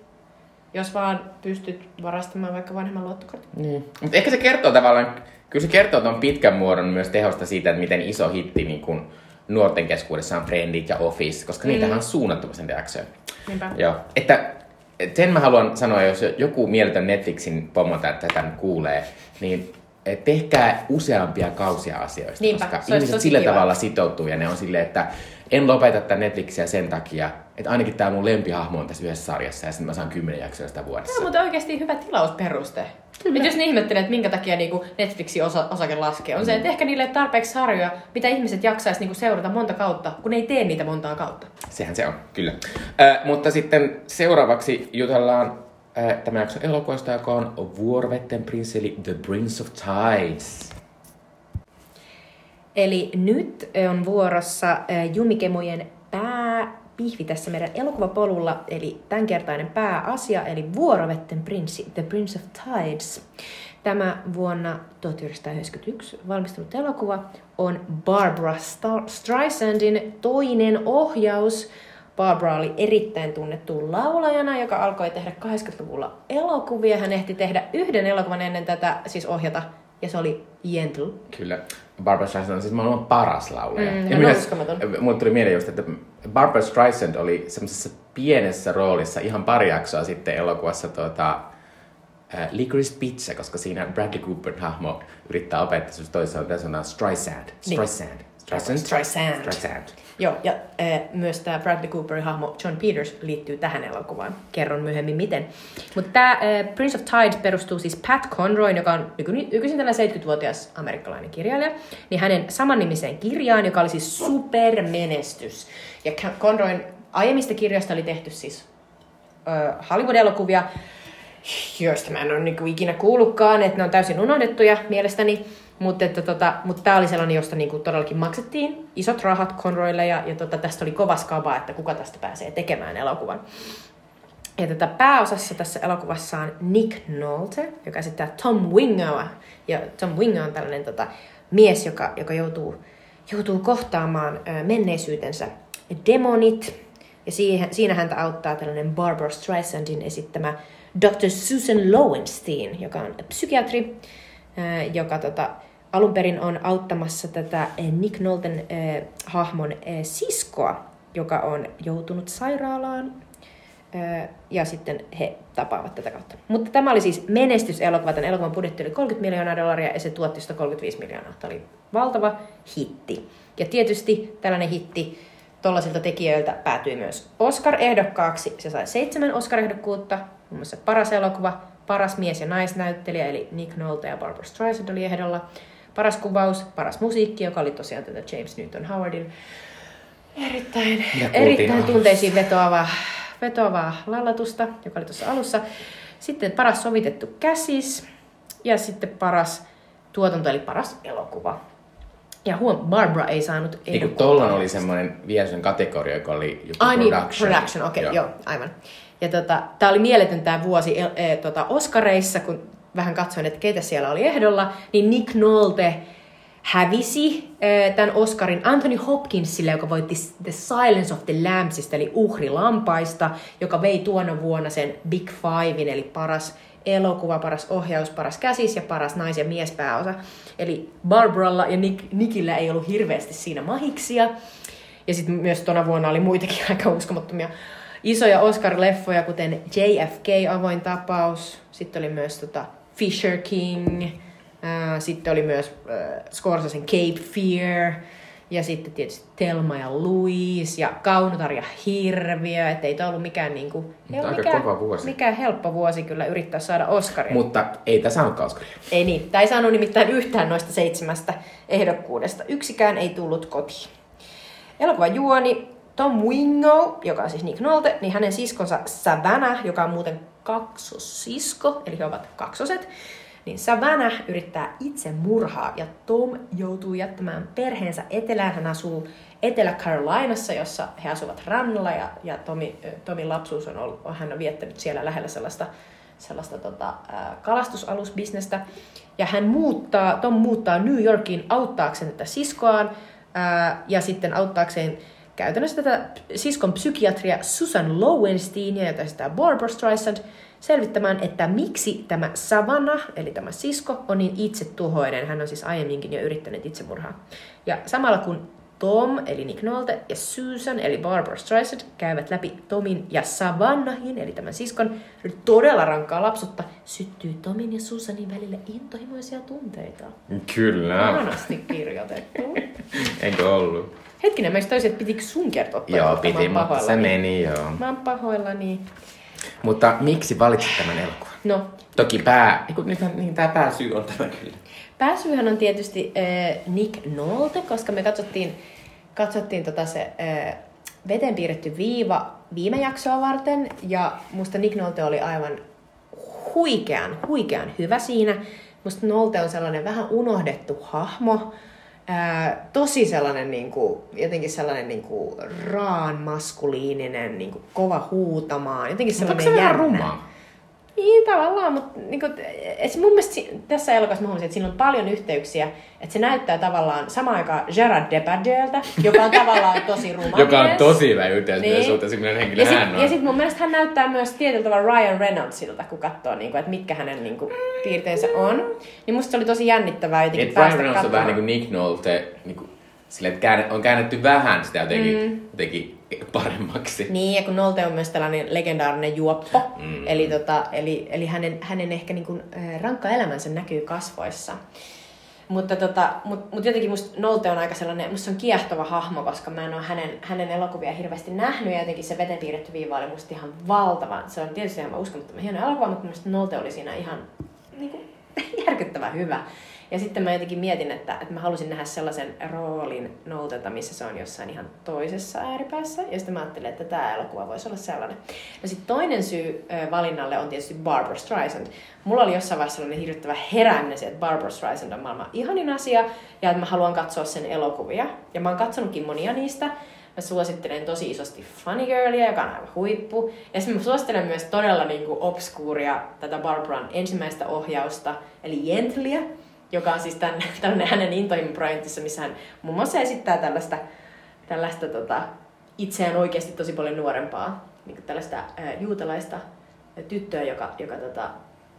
Jos vaan pystyt varastamaan vaikka vanhemman luottokortin. Niin. Mutta ehkä se kertoo tavallaan, kyllä se kertoo tuon pitkän muodon myös tehosta siitä, että miten iso hitti niin kun nuorten keskuudessa on Friendit ja Office, koska mm. niitähän on suunnattu sen. Joo. Että sen mä haluan sanoa, jos joku mieletön Netflixin pomo tätä kuulee, niin tehkää useampia kausia asioista, Niinpä, koska ihmiset sillä kiva. tavalla sitoutuu ja ne on silleen, että en lopeta tätä Netflixiä sen takia, että ainakin tämä mun lempihahmo on tässä yhdessä sarjassa ja sitten mä saan kymmenen jaksoa sitä vuodessa. Tämä on mutta oikeasti hyvä tilausperuste. Että jos ne ihmettelee, että minkä takia niinku Netflixin osa, osake laskee, on mm. se, että ehkä niille tarpeeksi sarjoja, mitä ihmiset jaksaisi niinku seurata monta kautta, kun ne ei tee niitä montaa kautta. Sehän se on, kyllä. Äh, mutta sitten seuraavaksi jutellaan äh, tämä jakso elokuvasta, joka on Vuorovetten prinssi, eli The Prince of Tides. Eli nyt on vuorossa Jumikemojen pää pihvi tässä meidän elokuvapolulla, eli tämänkertainen pääasia, eli Vuorovetten prinssi, The Prince of Tides. Tämä vuonna 1991 valmistunut elokuva on Barbara Streisandin toinen ohjaus. Barbara oli erittäin tunnettu laulajana, joka alkoi tehdä 80-luvulla elokuvia. Hän ehti tehdä yhden elokuvan ennen tätä, siis ohjata, ja se oli Yentl. Kyllä. Barbara Streisand on siis maailman paras laulaja. Mm, ja myös, mulle tuli mieleen just, että Barbara Streisand oli semmoisessa pienessä roolissa ihan pari jaksoa sitten elokuvassa tuota, uh, Licorice Pizza, koska siinä Bradley Cooper hahmo yrittää opettaa toisaalta sanaa Streisand. Streisand. Niin. Streisand. Streisand. Streisand. Joo, ja äh, myös tämä Bradley Cooperin hahmo John Peters liittyy tähän elokuvaan. Kerron myöhemmin miten. Mutta tämä äh, Prince of Tides perustuu siis Pat Conroyn, joka on nyky- nykyisin tällainen 70-vuotias amerikkalainen kirjailija, niin hänen samannimiseen kirjaan, joka oli siis supermenestys. Ja Conroyn aiemmista kirjoista oli tehty siis äh, Hollywood-elokuvia, joista mä en ole niinku ikinä kuullutkaan, että ne on täysin unohdettuja mielestäni. Mutta tota, mut tämä oli sellainen, josta niinku todellakin maksettiin isot rahat Conroylle ja, ja tota, tästä oli kova skaba, että kuka tästä pääsee tekemään elokuvan. Ja tätä pääosassa tässä elokuvassa on Nick Nolte, joka esittää Tom Wingoa. Ja Tom Wingo on tällainen tota, mies, joka, joka joutuu, joutuu kohtaamaan ö, menneisyytensä demonit. Ja siihen, siinä häntä auttaa tällainen Barbara Streisandin esittämä Dr. Susan Lowenstein, joka on psykiatri, ö, joka tota, alun perin on auttamassa tätä eh, Nick Nolten äh, hahmon äh, siskoa, joka on joutunut sairaalaan Öö, ja sitten he tapaavat tätä kautta. Mutta tämä oli siis menestyselokuva. Tämän elokuvan budjetti oli 30 miljoonaa dollaria ja se tuotti 135 miljoonaa. Tämä oli valtava hitti. Ja tietysti tällainen hitti tuollaisilta tekijöiltä päätyi myös Oscar-ehdokkaaksi. Se sai seitsemän Oscar-ehdokkuutta, muun muassa paras elokuva, paras mies- ja naisnäyttelijä, eli Nick Nolte ja Barbara Streisand oli ehdolla. Paras kuvaus, paras musiikki, joka oli tosiaan tätä James Newton Howardin erittäin, erittäin tunteisiin vetoavaa, vetoavaa lallatusta, joka oli tuossa alussa. Sitten paras sovitettu käsis ja sitten paras tuotanto, eli paras elokuva. Ja huom, Barbara ei saanut Niin kuin oli semmoinen vielä sen kategoria, joka oli joku Ai niin, production. production, okei, okay, joo. joo, aivan. Ja tota, tämä oli mieletön tämä vuosi e, e, tota Oscareissa, kun vähän katsoin, että keitä siellä oli ehdolla, niin Nick Nolte hävisi e, tämän Oscarin Anthony Hopkinsille, joka voitti The Silence of the Lambsista, eli uhri lampaista, joka vei tuona vuonna sen Big Fivein, eli paras elokuva, paras ohjaus, paras käsis ja paras nais- ja miespääosa. Eli Barbaralla ja Nick, Nickillä ei ollut hirveästi siinä mahiksia. Ja sitten myös tuona vuonna oli muitakin *laughs* aika uskomattomia isoja Oscar-leffoja, kuten JFK, avoin tapaus. Sitten oli myös tota Fisher King. Ää, Sitten oli myös äh, Scorsesen Cape Fear. Ja sitten tietysti Telma ja Louise ja Kaunotar ja Hirviö. Että ei tämä ollut mikään, niinku, ei ollut mikään, vuosi. mikään helppo vuosi kyllä yrittää saada Oscaria. Mutta ei tässä saanutkaan Oscaria. Ei niin. Tämä ei saanut nimittäin yhtään noista seitsemästä ehdokkuudesta. Yksikään ei tullut kotiin. Elokuvan juoni Tom Wingo, joka on siis Nick Nolte, niin hänen siskonsa Savannah, joka on muuten kaksossisko, eli he ovat kaksoset, niin Savannah yrittää itse murhaa ja Tom joutuu jättämään perheensä etelään. Hän asuu Etelä-Carolinassa, jossa he asuvat rannalla ja, ja Tomi, Tomin lapsuus on ollut, hän on viettänyt siellä lähellä sellaista sellaista tota, kalastusalusbisnestä. Ja hän muuttaa, Tom muuttaa New Yorkiin auttaakseen tätä siskoaan ää, ja sitten auttaakseen käytännössä tätä siskon psykiatria Susan Lowensteinia, jota sitä Barbara Streisand, selvittämään, että miksi tämä Savannah, eli tämä sisko, on niin itsetuhoinen. Hän on siis aiemminkin jo yrittänyt itsemurhaa. Ja samalla kun Tom, eli Nick Nolte, ja Susan, eli Barbara Streisand, käyvät läpi Tomin ja Savannahin, eli tämän siskon, todella rankkaa lapsutta, syttyy Tomin ja Susanin välille intohimoisia tunteita. Kyllä. Ihanasti kirjoitettu. *laughs* Eikö ollut? Hetkinen, meistä toiset pitikö sun kertoa? toi, Joo, piti, mutta se meni, joo. Mä oon pahoillani. Mutta miksi valitsit tämän elokuvan? No, Toki pää, eiku, nythän, niin tämä pääsyy on tämä kyllä. Pääsyyhän on tietysti äh, Nick Nolte, koska me katsottiin, katsottiin tota se äh, veteen piirretty viiva viime jaksoa varten, ja musta Nick Nolte oli aivan huikean, huikean hyvä siinä. Musta Nolte on sellainen vähän unohdettu hahmo, ää, tosi sellainen niinku, jotenkin sellainen niinku raan maskuliininen, niinku kova huutamaan, jotenkin Mutta onko sellainen se vähän jännä. rumaa? Niin, tavallaan, mutta niin kuin, et mun mielestä tässä elokuvassa mä huomasin, että siinä on paljon yhteyksiä, että se näyttää tavallaan samaan aikaan Gerard Depardieu'lta, joka on tavallaan tosi *laughs* ruma Joka on tosi hyvä yhteys Niin. myös suhteessa, millainen henkilö ja sit, hän on. ja sit mun mielestä hän näyttää myös tietyllä tavalla Ryan Reynoldsilta, kun katsoo, niin kuin, että mitkä hänen niin kuin, piirteensä on. Niin musta se oli tosi jännittävää jotenkin Et Ryan päästä Reynolds on vähän niin kuin Nick Nolte, niin kuin, sille, että on käännetty vähän sitä jotenkin, mm. jotenkin paremmaksi. Niin, ja kun Nolte on myös tällainen legendaarinen juoppo, Mm. eli, tota, eli, eli hänen, hänen ehkä niin kuin, rankka elämänsä näkyy kasvoissa. Mutta tota, mut, mut jotenkin musta Nolte on aika sellainen, musta se on kiehtova hahmo, koska mä en ole hänen, hänen elokuvia hirveästi nähnyt ja jotenkin se veteen piirretty viiva oli musta ihan valtava. Se on tietysti ihan uskomattoman hieno elokuva, mutta musta Nolte oli siinä ihan niin kuin, *laughs* järkyttävän hyvä. Ja sitten mä jotenkin mietin, että, että mä halusin nähdä sellaisen roolin Noltelta, missä se on jossain ihan toisessa ääripäässä. Ja sitten mä ajattelin, että tämä elokuva voisi olla sellainen. No sitten toinen syy valinnalle on tietysti Barbara Streisand. Mulla oli jossain vaiheessa sellainen hirvittävä siihen, että Barbara Streisand on maailman ihanin asia ja että mä haluan katsoa sen elokuvia. Ja mä oon katsonutkin monia niistä. Mä suosittelen tosi isosti Funny Girlia, joka on aivan huippu. Ja sitten mä suosittelen myös todella niin kuin obskuuria tätä Barbaran ensimmäistä ohjausta, eli Jentliä, joka on siis tämän, *laughs* tällainen hänen intohimon projektissa, missä hän muun muassa esittää tällaista, tällaista tota, itseään oikeasti tosi paljon nuorempaa, niin tällaista ää, juutalaista tyttöä, joka, joka tota,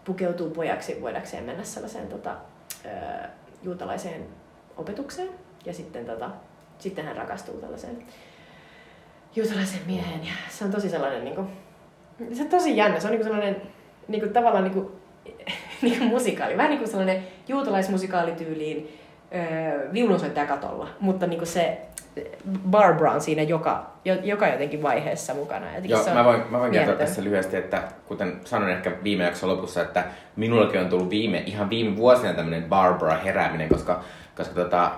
pukeutuu pojaksi voidakseen mennä sellaiseen tota, ää, juutalaiseen opetukseen. Ja sitten, tota, sitten hän rakastuu tällaiseen juutalaiseen mieheen. Ja se on tosi sellainen, niin kuin, se on tosi jännä. Se on niin kuin sellainen niin kuin, tavallaan niin kuin, *laughs* niin kuin musikaali. Vähän niin kuin sellainen juutalaismusikaalityyliin öö, viulunsoittaja katolla. Mutta niin kuin se Barbara on siinä joka, joka jotenkin vaiheessa mukana. Joo, mä voin, mä voin kertoa tässä lyhyesti, että kuten sanoin ehkä viime jakson lopussa, että minullakin on tullut viime, ihan viime vuosina tämmöinen Barbara herääminen, koska koska tota,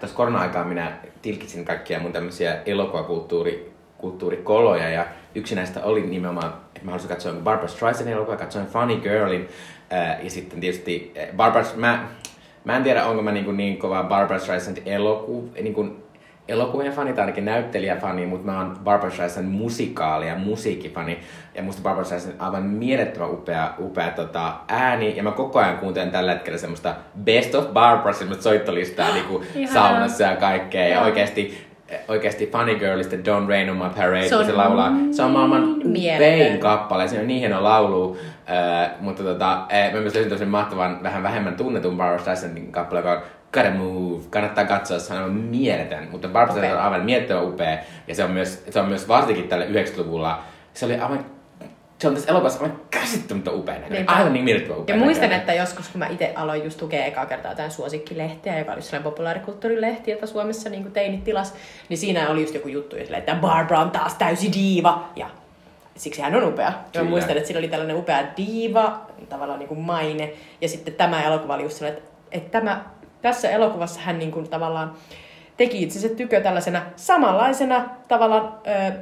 tässä korona-aikaa minä tilkitsin kaikkia mun tämmöisiä elokuvakulttuuri kulttuurikoloja ja yksi näistä oli nimenomaan, että mä halusin katsoa Barbara Streisandin elokuva, katsoin Funny Girlin ja sitten tietysti Barbara, mä, mä en tiedä onko mä niin, niin kova Barbara Streisand eloku, niin kuin elokuvien fani tai ainakin näyttelijäfani, mutta mä oon Barbara Streisand musikaali ja musiikkifani. Ja musta Barbara Streisand on aivan mielettömän upea, upea tota, ääni. Ja mä koko ajan kuuntelen tällä hetkellä semmoista Best of Barbara, semmoista soittolistaa niin saunassa ja kaikkea. Ja oikeasti oikeasti Funny Girlista Don't Rain on My Parade, se, on se laulaa. Se on maailman upein kappale, se on niin hieno laulu. Äh, mutta tota, äh, mä myös löysin tosi mahtavan, vähän vähemmän tunnetun Barbara Streisandin kappale, joka on Gotta Move. Kannattaa katsoa, se on aivan mieletön. Mutta Barbara Streisand on aivan mielettömän upea. Ja se on myös, se on myös varsinkin tällä 90-luvulla, se oli aivan se on tässä elokuvassa aivan käsittämättä upea näköinen. Aivan niin miellyttävä upea Ja muistan, näköinen. että joskus kun mä itse aloin just tukea ekaa kertaa jotain suosikkilehteä, joka oli sellainen populaarikulttuurilehti, jota Suomessa niin teinit tilas, niin siinä oli just joku juttu, että Barbara on taas täysi diiva. Ja siksi hän on upea. Ja mä muistan, että siinä oli tällainen upea diiva, tavallaan niin kuin maine. Ja sitten tämä elokuva oli just sellainen, että, että tämä, tässä elokuvassa hän niin kuin tavallaan teki itsensä tykö tällaisena samanlaisena tavallaan ö,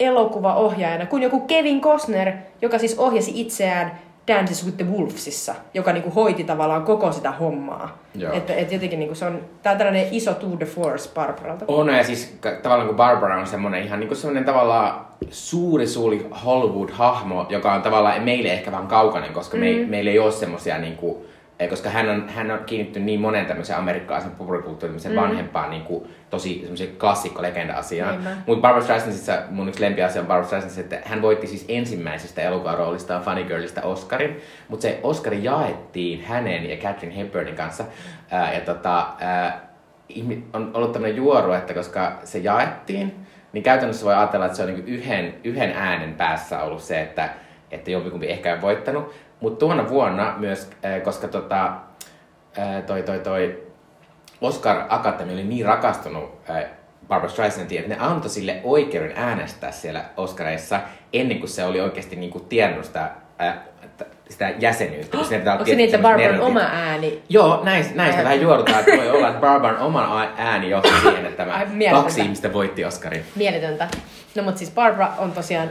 elokuvaohjaajana kuin joku Kevin Costner, joka siis ohjasi itseään Dances with the Wolvesissa, joka niinku hoiti tavallaan koko sitä hommaa. Että et jotenkin niinku se on, tää on tällainen iso tour de force Barbaralta. On, ja siis tavallaan kun Barbara on semmoinen ihan niinku semmoinen tavallaan suuri suuri Hollywood-hahmo, joka on tavallaan meille ehkä vähän kaukainen, koska mm. me, meillä ei ole semmoisia niinku, koska hän on, hän on kiinnittynyt niin monen tämmöisen amerikkalaisen populaarikulttuurin mm. vanhempaan niin kuin, tosi semmoisen klassikko-legenda-asiaan. Mutta Barbara Streisandissa mun yksi lempiasia on Barbara Streisand, että hän voitti siis ensimmäisestä elokuvaroolistaan Funny Girlista Oscarin, mutta se Oscari jaettiin hänen ja Catherine Hepburnin kanssa. Ää, ja tota, ää, on ollut tämmöinen juoru, että koska se jaettiin, niin käytännössä voi ajatella, että se on niin yhden, yhden äänen päässä ollut se, että, että jompikumpi ehkä on voittanut. Mutta tuona vuonna myös, koska tota, toi, toi, toi Oscar Academy oli niin rakastunut Barbara Streisandiin, että ne antoi sille oikeuden äänestää siellä Oscareissa ennen kuin se oli oikeasti niin kuin tiennyt sitä, sitä jäsenyyttä. Oh, Onko se niin, että Barbaran oma ääni? Joo, näistä, näistä vähän juorutaan, että voi olla, että Barbaran oma ääni johti siihen, että tämä kaksi ihmistä voitti Oscarin. Mieletöntä. No mutta siis Barbara on tosiaan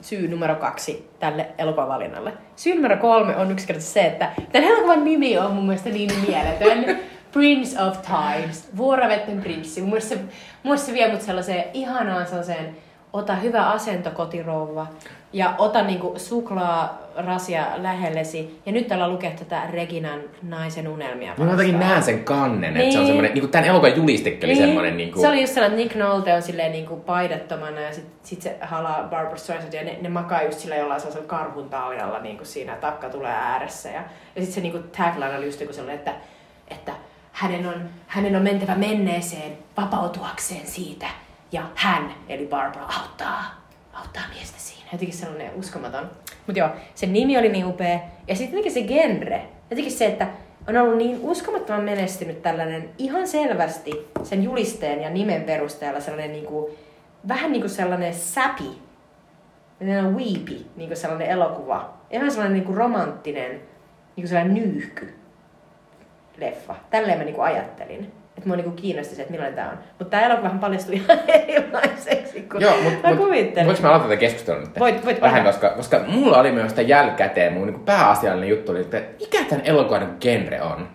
syy numero kaksi tälle elokuvavalinnalle. Syy numero kolme on yksinkertaisesti se, että tämän elokuvan nimi on mun mielestä niin mieletön. *laughs* Prince of Tides, vuorovetten prinssi. Mun mielestä se, mun mielestä se vie mut sellaiseen ihanaan sellaiseen, ota hyvä asento kotirouva ja ota niinku suklaa rasia lähellesi. Ja nyt täällä lukee tätä Reginan naisen unelmia. Mä jotenkin näen sen kannen, niin. että se on niin. semmoinen, niin kuin tämän elokuvan julistekin oli niin. semmoinen. Niin kuin... Se oli just sellainen, että Nick Nolte on silleen niin kuin paidattomana ja sitten sit se halaa Barbara Streisand ja ne, ne makaa just sillä jollain sellaisella karhun taljalla niin kuin siinä takka tulee ääressä. Ja, ja sitten se niin kuin tagline oli just sellainen, että, että hänen on, hänen on mentävä menneeseen vapautuakseen siitä. Ja hän, eli Barbara, auttaa, auttaa miestä siinä. Jotenkin sellainen uskomaton. Mutta joo, se nimi oli niin upea. Ja sitten jotenkin se genre. Jotenkin se, että on ollut niin uskomattoman menestynyt tällainen ihan selvästi sen julisteen ja nimen perusteella sellainen niin kuin, vähän niin kuin sellainen säpi, sellainen weepy, niin kuin sellainen elokuva. Ihan sellainen niin kuin romanttinen, niin kuin sellainen nyyhky leffa. Tälleen mä niin kuin ajattelin. Että mua niinku kiinnosti se, että millainen tää on. Mutta tää elokuvahan paljastui *laughs* ihan erilaiseksi kuin Joo, mut, mä mut, kuvittelin. voinko mä aloittaa tätä keskustelua nyt? Voit- voit Vähän, vähän. koska, koska mulla oli myös sitä jälkikäteen, mun niin pääasiallinen juttu oli, että mikä tämän elokuvan niinku genre on.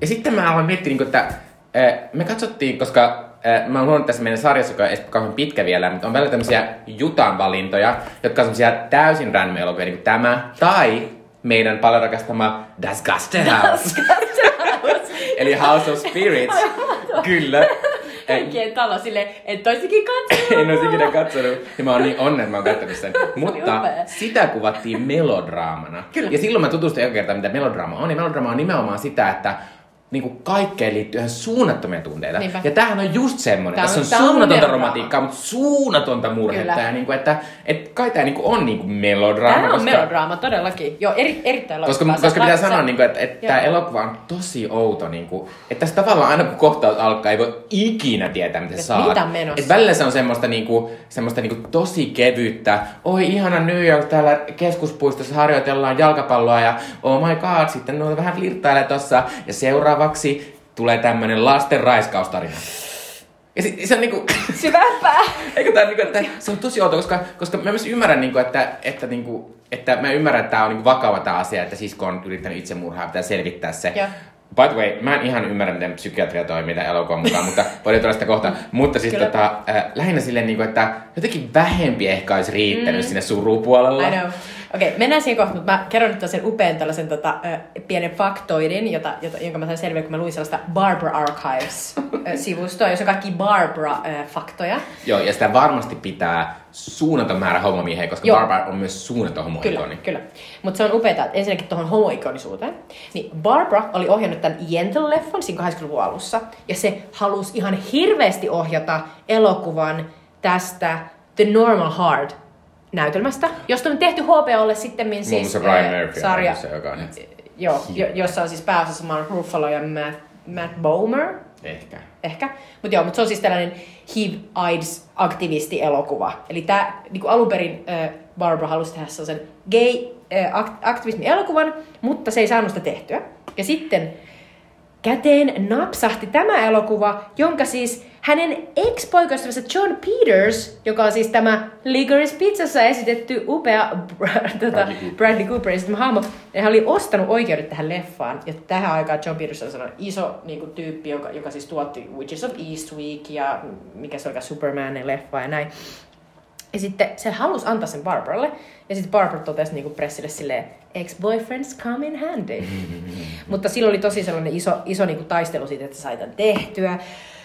Ja sitten mä aloin miettiä, niin kuin, että eh, me katsottiin, koska eh, mä oon huomannut tässä meidän sarjassa, joka ei kauhean pitkä vielä, mutta on välillä tämmöisiä Jutan valintoja, jotka on semmoisia täysin random elokuvia, niin kuin tämä, tai meidän paljon rakastama Das Gastehaus. Eli House of Spirits. *laughs* Kyllä. Kaikkien talo silleen, et oisikin katsonut. *laughs* en olisi ikinä katsonut. Ja mä oon niin onnen, että mä oon katsonut sen. *laughs* Mutta sitä kuvattiin melodraamana. Kyllä. Ja silloin mä tutustuin eka kertaa, mitä melodraama on. Ja melodraama on nimenomaan sitä, että niin kuin kaikkeen liittyy ihan suunnattomia tunteita. Niinpä. Ja tämähän on just semmoinen. Tää on- Tässä on suunnatonta romantiikkaa, mutta suunnatonta murhetta. Ja niin kuin, että et kai tämä niin kuin on niin kuin melodraama. Tämä on koska, melodraama todellakin. Joo, eri, erittäin koska, koska pitää sä- sanoa, niin kuin, että, että tämä elokuva on tosi outo. Niin kuin, että tässä tavallaan aina kun kohtaus alkaa, ei voi ikinä tietää, mitä Et saat. mitä on menossa. Et välillä se on semmoista, niinku, semmoista niinku tosi kevyttä. Oi ihana New York, täällä keskuspuistossa harjoitellaan jalkapalloa ja oh my god, sitten noita vähän flirttailee tossa. Ja seuraavaksi tulee tämmönen lasten raiskaustarina. Ja se, se on niinku, *laughs* Syvämpää. eikö tää niinku, että se on tosi outo, koska, koska mä myös ymmärrän niinku, että, että niinku, että mä ymmärrän, että tää on niinku vakava tää asia, että sisko on yrittänyt itsemurhaa, pitää selvittää se. Joo. By the way, mä en ihan ymmärrä, miten psykiatria toimii tämän elokuvan mukaan, mutta *laughs* voidaan tulla sitä kohta. Mutta siis Kyllä. tota, äh, lähinnä silleen, niin kuin, että jotenkin vähempi ehkä olisi riittänyt mm. sinne surupuolella. I know. Okei, okay, mennään siihen kohtaan, mutta mä kerron nyt sen upean tällaisen tota, ö, pienen faktoidin, jota, jota, jonka mä sain selville, kun mä luin sellaista Barbara Archives-sivustoa, jossa on kaikki Barbara-faktoja. Joo, ja sitä varmasti pitää suunnaton määrä homomiehiä, koska Joo. Barbara on myös suunnaton Kyllä, homoikoni. kyllä. Mutta se on upeaa, että ensinnäkin tuohon homoikonisuuteen. Niin Barbara oli ohjannut tämän Yentl-leffan siinä 80-luvun alussa, ja se halusi ihan hirveästi ohjata elokuvan tästä The Normal Heart näytelmästä, josta on tehty HBOlle sitten siis muassa Ryan äh, Murphy sarja, on se, joka on joo, jo, jossa on siis pääosassa Mark Ruffalo ja Matt, Matt Bomer, ehkä. ehkä. Mutta joo, mutta se on siis tällainen HIV-AIDS-aktivisti-elokuva. Eli tämä niinku alun perin äh, Barbara halusi tehdä sellaisen gay-aktivismi-elokuvan, mutta se ei saanut sitä tehtyä. Ja sitten käteen napsahti tämä elokuva, jonka siis hänen ex-poikaystävänsä John Peters, joka on siis tämä Licorice Pizzassa esitetty upea *laughs* tota, Bradley Cooper. Esittämä hahmo, hän oli ostanut oikeudet tähän leffaan. Ja tähän aikaan John Peters on sellainen iso niin kuin, tyyppi, joka, joka siis tuotti Witches of Eastwick ja mikä se olikaan Supermanin leffa ja näin. Ja sitten se halusi antaa sen Barbaralle. Ja sitten Barbara totesi niinku pressille silleen, ex-boyfriends come in handy. *laughs* Mutta silloin oli tosi sellainen iso, iso niinku taistelu siitä, että sai tämän tehtyä.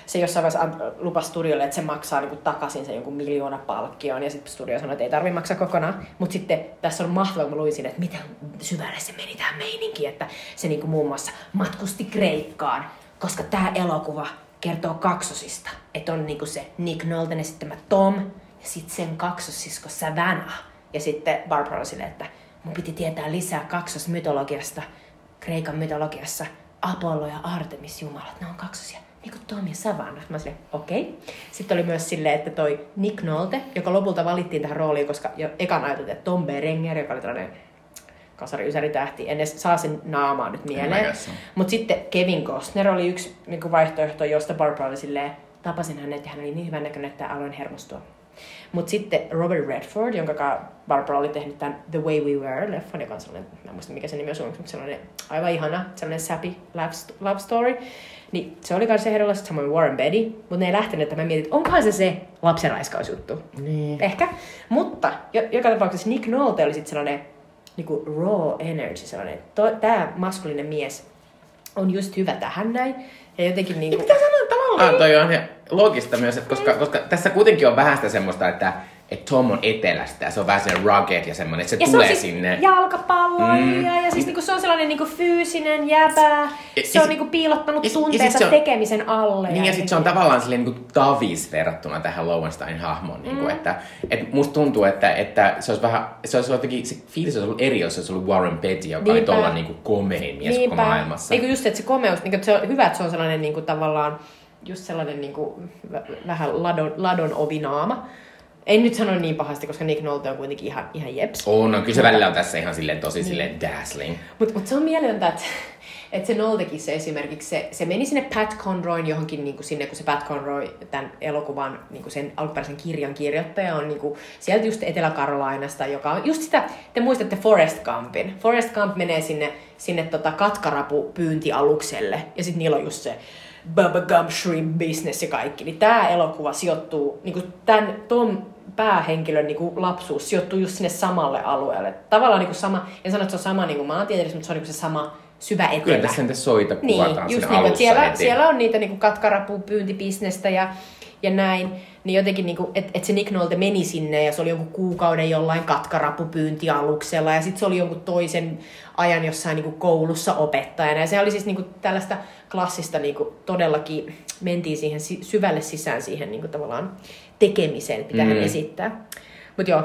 Se jossain vaiheessa lupasi studiolle, että se maksaa niinku takaisin sen jonkun miljoona palkkion. Ja sitten studio sanoi, että ei tarvi maksaa kokonaan. Mutta sitten tässä on mahtavaa, kun mä luin siinä, että miten syvälle se meni tähän meininkiin. Että se niinku muun muassa matkusti Kreikkaan, koska tämä elokuva kertoo kaksosista. Että on niinku se Nick Nolten esittämä Tom sitten sen kaksossisko Savannah. Ja sitten Barbara oli silleen, että mun piti tietää lisää kaksosmytologiasta. Kreikan mytologiassa Apollo ja Artemis jumalat, ne on kaksosia. Niin kuin Tom ja Savannah. Mä silleen, okei. Okay. Sitten oli myös silleen, että toi Nick Nolte, joka lopulta valittiin tähän rooliin, koska jo ekan ajateltiin, että Tom Berenger, joka oli tällainen kasari ysäritähti, en edes saa sen naamaa nyt mieleen. Mutta sitten Kevin Costner oli yksi niin vaihtoehto, josta Barbara oli silleen, tapasin hänet ja hän oli niin hyvän näköinen, että aloin hermostua. Mutta sitten Robert Redford, jonka Barbara oli tehnyt tämän The Way We Were-leffan, joka on sellainen, mä en muista mikä se nimi on suomeksi, mutta sellainen aivan ihana, sellainen sappy love, love story. Niin se oli kanssa ehdolla, samoin Warren Beatty, mutta ne ei lähtenyt, että mä mietin, että onkohan se se lapsenraiskausjuttu. Niin. Ehkä. Mutta jo, joka tapauksessa Nick Nolte oli sitten sellainen niinku raw energy, sellainen, to, tämä maskulinen mies on just hyvä tähän näin. Ja jotenkin niinku... Mitä sanoa tavallaan? Toi on ihan logista myös, että koska, koska tässä kuitenkin on vähän sitä semmoista, että, että Tom on etelästä ja se on vähän se rugged ja semmoinen, että se Ja se tulee on siis sinne. jalkapalloilija Mm. ja siis niinku, se on sellainen niinku fyysinen jäbä, Ja- se ja on niinku piilottanut ja sit- ja se on- tekemisen alle. Niin ja sitten se on tavallaan silleen niin tavis verrattuna tähän Lowensteinin hahmoon. Niin kuin, että, et musta tuntuu, että, että se olisi vähän, se olisi jotenkin, se fiilis olisi ollut eri, jos se olisi ollut Warren Beatty, joka Niinpä. oli tuolla niin kuin komein mies koko maailmassa. Kuin just, että se komeus, niin kuin, että se on hyvä, että se on sellainen niin kuin, tavallaan just sellainen niin kuin, vä- vähän ladon, ladon ovinaama. En nyt sano niin pahasti, koska Nick Nolte on kuitenkin ihan, ihan jeps. On, no kyllä se välillä on tässä ihan silleen tosi silleen dazzling. Mutta mut se on mielentä, että et se Noltekin se esimerkiksi, se, se meni sinne Pat Conroyn johonkin niin kuin sinne, kun se Pat Conroy, tämän elokuvan, niin kuin sen alkuperäisen kirjan kirjoittaja on niin kuin, sieltä just Etelä-Karolainasta, joka on just sitä, te muistatte Forest Gumpin. Forest Gump menee sinne, sinne tota katkarapu-pyyntialukselle ja sitten niillä on just se Bubba Gump Shrimp Business ja kaikki. Niin tämä elokuva sijoittuu, niin kuin tämän Tom päähenkilön niin kuin lapsuus sijoittuu just sinne samalle alueelle. Tavallaan niin kuin sama, en sano, että se on sama niin kuin maantieteellisesti, mutta se on niin kuin se sama syvä etelä. Kyllä tässä niitä soita Niin, kuvataan just niin, alussa että siellä, siellä on niitä niin katkarapupyyntibisnestä ja, ja näin. Niin jotenkin, niin että et se Nick Nolte meni sinne ja se oli jonkun kuukauden jollain katkarapupyyntialuksella ja sitten se oli jonkun toisen ajan jossain niin koulussa opettajana. Ja se oli siis niin kuin tällaista klassista, niin kuin todellakin mentiin siihen si- syvälle sisään siihen niin kuin tavallaan tekemiseen, mitä mm. hän esittää. Mutta joo,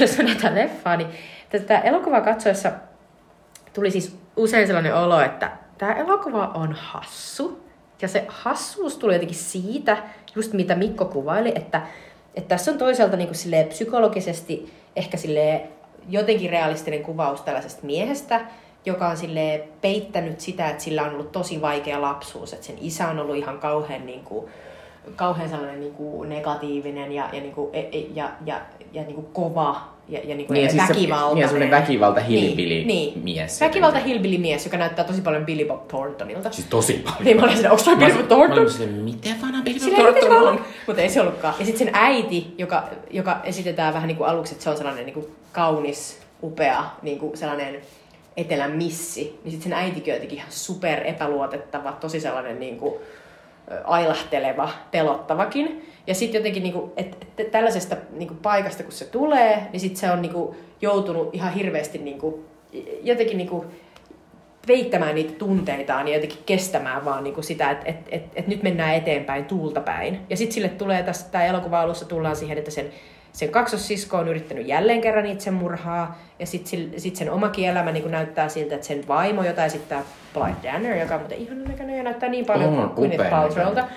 jos on näitä leffaa, niin tätä elokuvaa katsoessa tuli siis usein sellainen olo, että tämä elokuva on hassu. Ja se hassuus tuli jotenkin siitä, just mitä Mikko kuvaili, että, että tässä on toisaalta niin kuin psykologisesti ehkä silleen jotenkin realistinen kuvaus tällaisesta miehestä, joka on sille peittänyt sitä, että sillä on ollut tosi vaikea lapsuus, että sen isä on ollut ihan kauhean, niin kuin, kauhean sellainen niin kuin negatiivinen ja, ja, niin kuin, e- e- ja, ja, ja niin kuin kova ja, ja, niin kuin Niin, ja siis se- väkivaltainen. niin, ja semmoinen väkivalta Niin, hillbilly niin. mies. Väkivalta hillbilly mies, joka näyttää tosi paljon Billy Bob Thorntonilta. Siis tosi paljon. Niin mä olin siinä, onko toi Billy Bob Mä Thornton? olin silleen, miten vanha Billy Bob Thornton on? Mutta ei se ollutkaan. Ja sitten sen äiti, joka, joka esitetään vähän niin kuin aluksi, että se on sellainen niin kuin kaunis, upea, niin kuin sellainen etelän missi. Niin sitten sen äitikin on jotenkin ihan super epäluotettava, tosi sellainen niin kuin, ailahteleva, pelottavakin. Ja sitten jotenkin, niinku, että et tällaisesta niinku, paikasta kun se tulee, niin sitten se on niinku, joutunut ihan hirveästi niinku, jotenkin niinku, peittämään niitä tunteitaan ja jotenkin kestämään vaan niinku sitä, että et, et, et nyt mennään eteenpäin tuulta päin. Ja sitten sille tulee tässä, tämä elokuva alussa tullaan siihen, että sen, sen kaksossisko on yrittänyt jälleen kerran itsemurhaa, ja sitten sit sen omakin elämä niinku näyttää siltä, että sen vaimo, jota esittää Blythe Danner, joka on muuten ihanan näköinen ja näyttää niin paljon On, kuin Gwyneth Paltrowlta,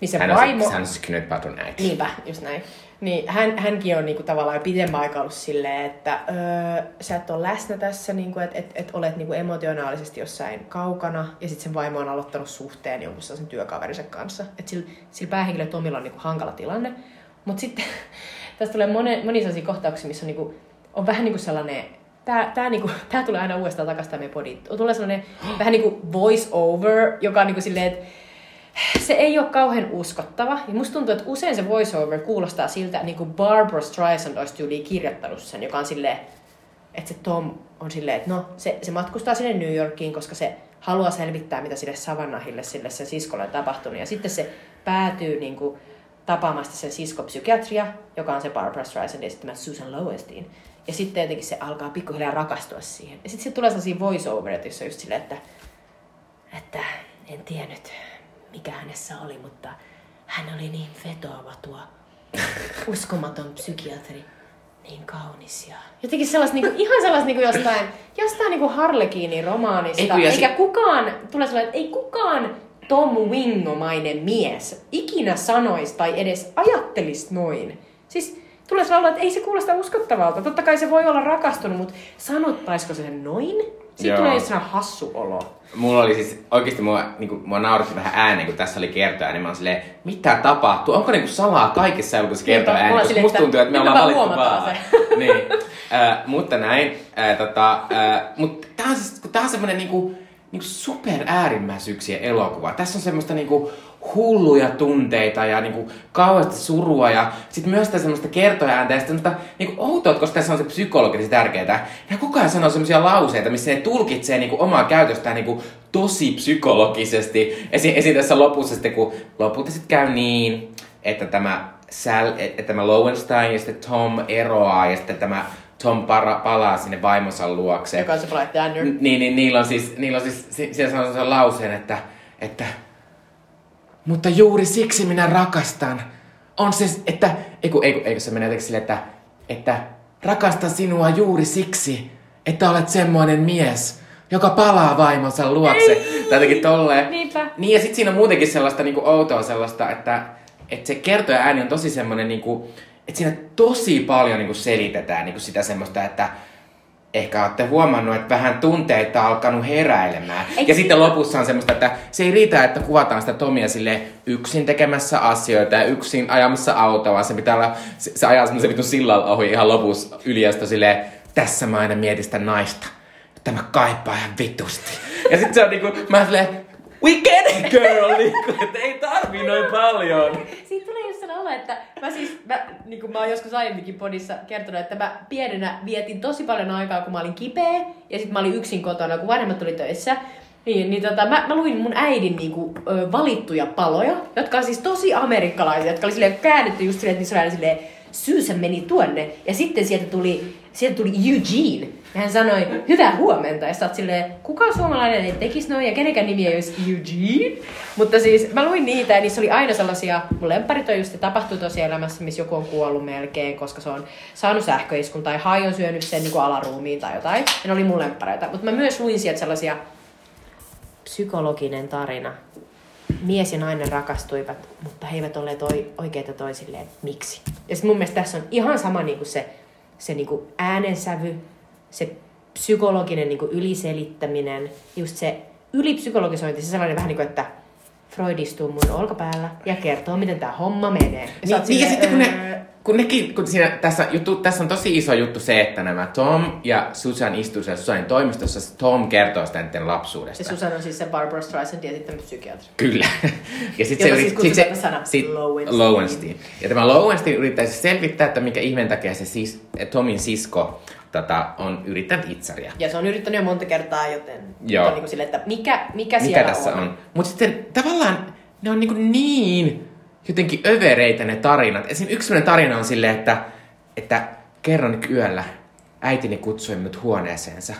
niin se Hän on, vaimo... hän on siis Paltrown äiti. Niinpä, just näin. Niin hän, hänkin on niinku tavallaan pidemmän aikaa ollut silleen, että öö, sä et ole läsnä tässä, niinku, että et, et olet niinku emotionaalisesti jossain kaukana. Ja sitten sen vaimo on aloittanut suhteen jonkun sellaisen työkaverinsa kanssa. Että sillä, sillä päähenkilö Tomilla on niinku hankala tilanne. Mutta sitten *laughs* tästä tulee moni, moni sellaisia kohtauksia, missä on, niinku, on vähän niinku sellainen Tää, tää, niinku, *laughs* tää tulee aina uudestaan takaisin tämä meidän podi. Tulee sellainen *gasps* vähän niinku voice over, joka on niinku silleen, että se ei ole kauhean uskottava. Ja musta tuntuu, että usein se voiceover kuulostaa siltä, niin kuin Barbara Streisand olisi tyyliin kirjoittanut sen, joka on silleen, että se Tom on silleen, että no, se, se matkustaa sinne New Yorkiin, koska se haluaa selvittää, mitä sille Savannahille, sille sen siskolle on tapahtunut. Ja sitten se päätyy niin kuin, tapaamaan sitten sen siskopsykiatria, joka on se Barbara Streisand sitten Susan Lowenstein. Ja sitten jotenkin se alkaa pikkuhiljaa rakastua siihen. Ja sitten tulee sellaisia voiceovereita, joissa on just silleen, että, että en tiennyt, mikä hänessä oli, mutta hän oli niin vetoava tuo uskomaton psykiatri. Niin kaunis ja... Jotenkin sellaista, niinku, ihan sellaista niinku jostain, jostain niinku Harlekiinin romaanista. Ei, Eikä si- kukaan, tulee sellainen, että ei kukaan Tom Wingomainen mies ikinä sanoisi tai edes ajattelisi noin. Siis tulee sellainen, että ei se kuulosta uskottavalta. Totta kai se voi olla rakastunut, mutta sanottaisiko se noin? Sitten Joo. tulee sellainen hassu olo. Mulla oli siis, oikeesti mua, niinku, mua nauratti vähän ääneen, kun tässä oli kertoja, niin mä oon silleen, mitä tapahtuu? Onko niinku salaa kaikissa elokuvissa kertoa Niinpä, ääneen? Koska silleen, musta tuntuu, että me ollaan valittu vaan. *laughs* niin. Äh, mutta näin. Äh, tota, äh, mutta tää on, siis, kun tää on semmonen niinku, niinku super äärimmäisyyksien elokuva. Tässä on semmoista niinku hulluja tunteita ja niinku kauheasti surua ja sitten myös sitä semmoista kertoääntä ja semmoista niinku outoa, koska tässä on se psykologisesti tärkeää. Ja koko ajan sanoo semmoisia lauseita, missä ne tulkitsee niinku omaa käytöstään niinku tosi psykologisesti. Esi- esim. tässä lopussa sitten, kun lopulta sitten käy niin, että tämä Sal, että tämä Lowenstein ja sitten Tom eroaa ja sitten tämä Tom para, palaa sinne vaimonsa luokse. Joka on se Niin, niin niillä on siis, niillä on siis si- siellä sanoo sen lauseen, että, että mutta juuri siksi minä rakastan. On se, että, eiku, eiku, eiku se menee silleen, että, että rakastan sinua juuri siksi, että olet semmoinen mies, joka palaa vaimonsa luokse. Tai jotenkin tolleen. Niinpä. Niin ja sitten siinä on muutenkin sellaista niinku outoa sellaista, että, että se kertoja ääni on tosi semmoinen, niinku, että siinä tosi paljon niinku selitetään niinku sitä semmoista, että ehkä olette huomannut, että vähän tunteita on alkanut heräilemään. Eikö ja sitten lopussa on semmoista, että se ei riitä, että kuvataan sitä Tomia sille yksin tekemässä asioita ja yksin ajamassa autoa, vaan se pitää olla, se, se ajaa semmoisen vitun sillan ohi ihan lopussa yliöstä silleen, tässä mä aina mietin sitä naista, jota mä kaipaan ihan vitusti. Ja sitten se on niinku, mä silleen, we get it girl, niinku, että ei tarvii noin paljon. Siitä tulee just sellainen olo, että mä siis, mä, niin kuin mä oon joskus aiemminkin podissa kertonut, että mä pienenä vietin tosi paljon aikaa, kun mä olin kipeä, ja sitten mä olin yksin kotona, kun vanhemmat tuli töissä. Niin, niin tota, mä, mä luin mun äidin niinku, ö, valittuja paloja, jotka on siis tosi amerikkalaisia, jotka oli silleen käännetty just silleen, että niissä oli aina silleen, Susan meni tuonne, ja sitten sieltä tuli, sieltä tuli Eugene. Ja hän sanoi, hyvää huomenta. Ja sä oot silleen, kuka suomalainen ei tekisi noin, ja kenenkään nimi ei olisi Eugene. Mutta siis mä luin niitä, ja niissä oli aina sellaisia, mun lemparit on just se tapahtuu tosielämässä, missä joku on kuollut melkein, koska se on saanut sähköiskun, tai hai on syönyt sen niin kuin alaruumiin tai jotain. Ja ne oli mun lempareita. Mutta mä myös luin sieltä sellaisia psykologinen tarina. Mies ja nainen rakastuivat, mutta he eivät olleet oi- oikeita toisilleen. Miksi? Ja mun mielestä tässä on ihan sama niinku se, se niinku äänensävy, se psykologinen niinku yliselittäminen, just se ylipsykologisointi, se sellainen vähän niin kuin, että Freud istuu mun olkapäällä ja kertoo, miten tämä homma menee. Ja Niin, niin ja sitten kun, "Öö, ne, kun nekin, kun siinä, tässä, juttu, tässä on tosi iso juttu se, että nämä Tom ja Susan istuu siellä Susanin toimistossa, Tom kertoo sitä niiden lapsuudesta. Se Susan on siis se Barbara Streisand ja sitten psykiatri. Kyllä. Ja sitten se, siis yrit- sit se, sana sit, Lowenstein. Lowenstein. Ja tämä Lowenstein yrittäisi selvittää, että mikä ihmeen takia se sis, Tomin sisko tota, on yrittänyt itsäriä. Ja se on yrittänyt jo monta kertaa, joten Joo. on niin kuin sille, että mikä, mikä, Mikä siellä tässä on. on? Mutta sitten tavallaan ne on niin, niin jotenkin övereitä ne tarinat. Esim. yksi sellainen tarina on silleen, että, että kerran yöllä äitini kutsui minut huoneeseensa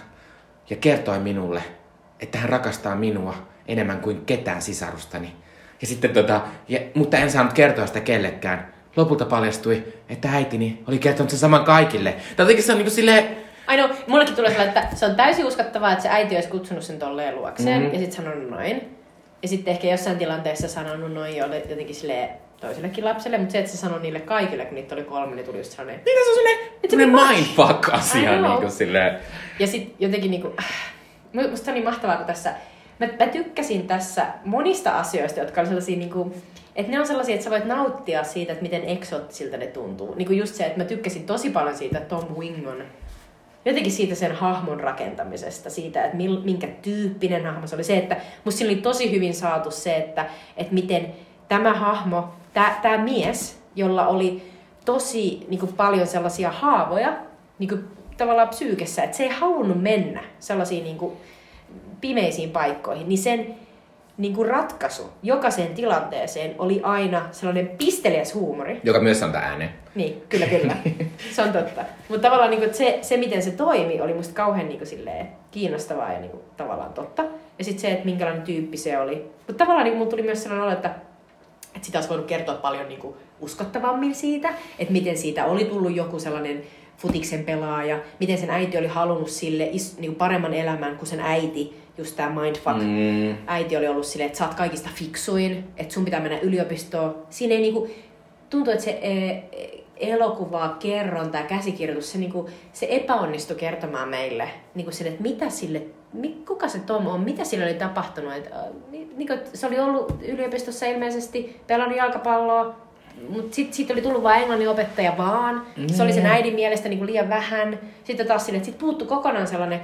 ja kertoi minulle, että hän rakastaa minua enemmän kuin ketään sisarustani. Ja sitten tota, ja, mutta en saanut kertoa sitä kellekään. Lopulta paljastui, että äitini oli kertonut sen saman kaikille. Tai jotenkin se on niinku silleen, Ainoa, mullekin tulee sellainen, että se on täysin uskottavaa, että se äiti olisi kutsunut sen tolleen luokseen Mhm. mm-hmm. ja sitten sanonut noin. Ja sitten ehkä jossain tilanteessa sanonut noin jotenkin sille toisellekin lapselle, mutta se, että se sanoi niille kaikille, kun niitä oli kolme, niin tuli just sellainen. niin se on sellainen, sellainen mindfuck-asia. Know. Niinku silleen. Ja sitten jotenkin niinku, mu- musta on niin mahtavaa, kun tässä, mä, mä tykkäsin tässä monista asioista, jotka on sellaisia niinku, että ne on sellaisia, että sä voit nauttia siitä, että miten eksoottisilta ne tuntuu. Niin kuin just se, että mä tykkäsin tosi paljon siitä Tom Wingon jotenkin siitä sen hahmon rakentamisesta, siitä, että mil, minkä tyyppinen hahmo se oli. Se, että musta siinä oli tosi hyvin saatu se, että, että miten tämä hahmo, tämä mies, jolla oli tosi niin kuin, paljon sellaisia haavoja niin kuin, tavallaan psyykessä, että se ei halunnut mennä sellaisiin niin kuin, pimeisiin paikkoihin, niin sen niin kuin ratkaisu jokaiseen tilanteeseen oli aina sellainen pisteliäs huumori. Joka myös antaa ääneen. Niin, kyllä, kyllä. *laughs* Se on totta. Mutta tavallaan niin kuin, se, se, miten se toimi, oli musta kauhean niin kuin, silleen, kiinnostavaa ja niin kuin, tavallaan totta. Ja sitten se, että minkälainen tyyppi se oli. Mutta tavallaan niin kuin, mulla tuli myös sellainen olo, että, että sitä olisi voinut kertoa paljon niin kuin, uskottavammin siitä, että miten siitä oli tullut joku sellainen futiksen pelaaja, miten sen äiti oli halunnut sille is, niin kuin paremman elämän kuin sen äiti, just tämä mindfuck. Mm. Äiti oli ollut silleen, että sä oot kaikista fiksuin, että sun pitää mennä yliopistoon. Siinä ei niinku, tuntuu, että se e, elokuva, kerronta ja käsikirjoitus, se, niinku, se epäonnistui kertomaan meille niinku sille, että mitä sille, kuka se Tom on, mitä sille oli tapahtunut. Et, ni- niinku, se oli ollut yliopistossa ilmeisesti, pelannut jalkapalloa, mutta sitten siitä oli tullut vain englannin opettaja vaan. Se oli sen äidin mielestä niinku liian vähän. Sitten taas sille, että sit puuttu kokonaan sellainen,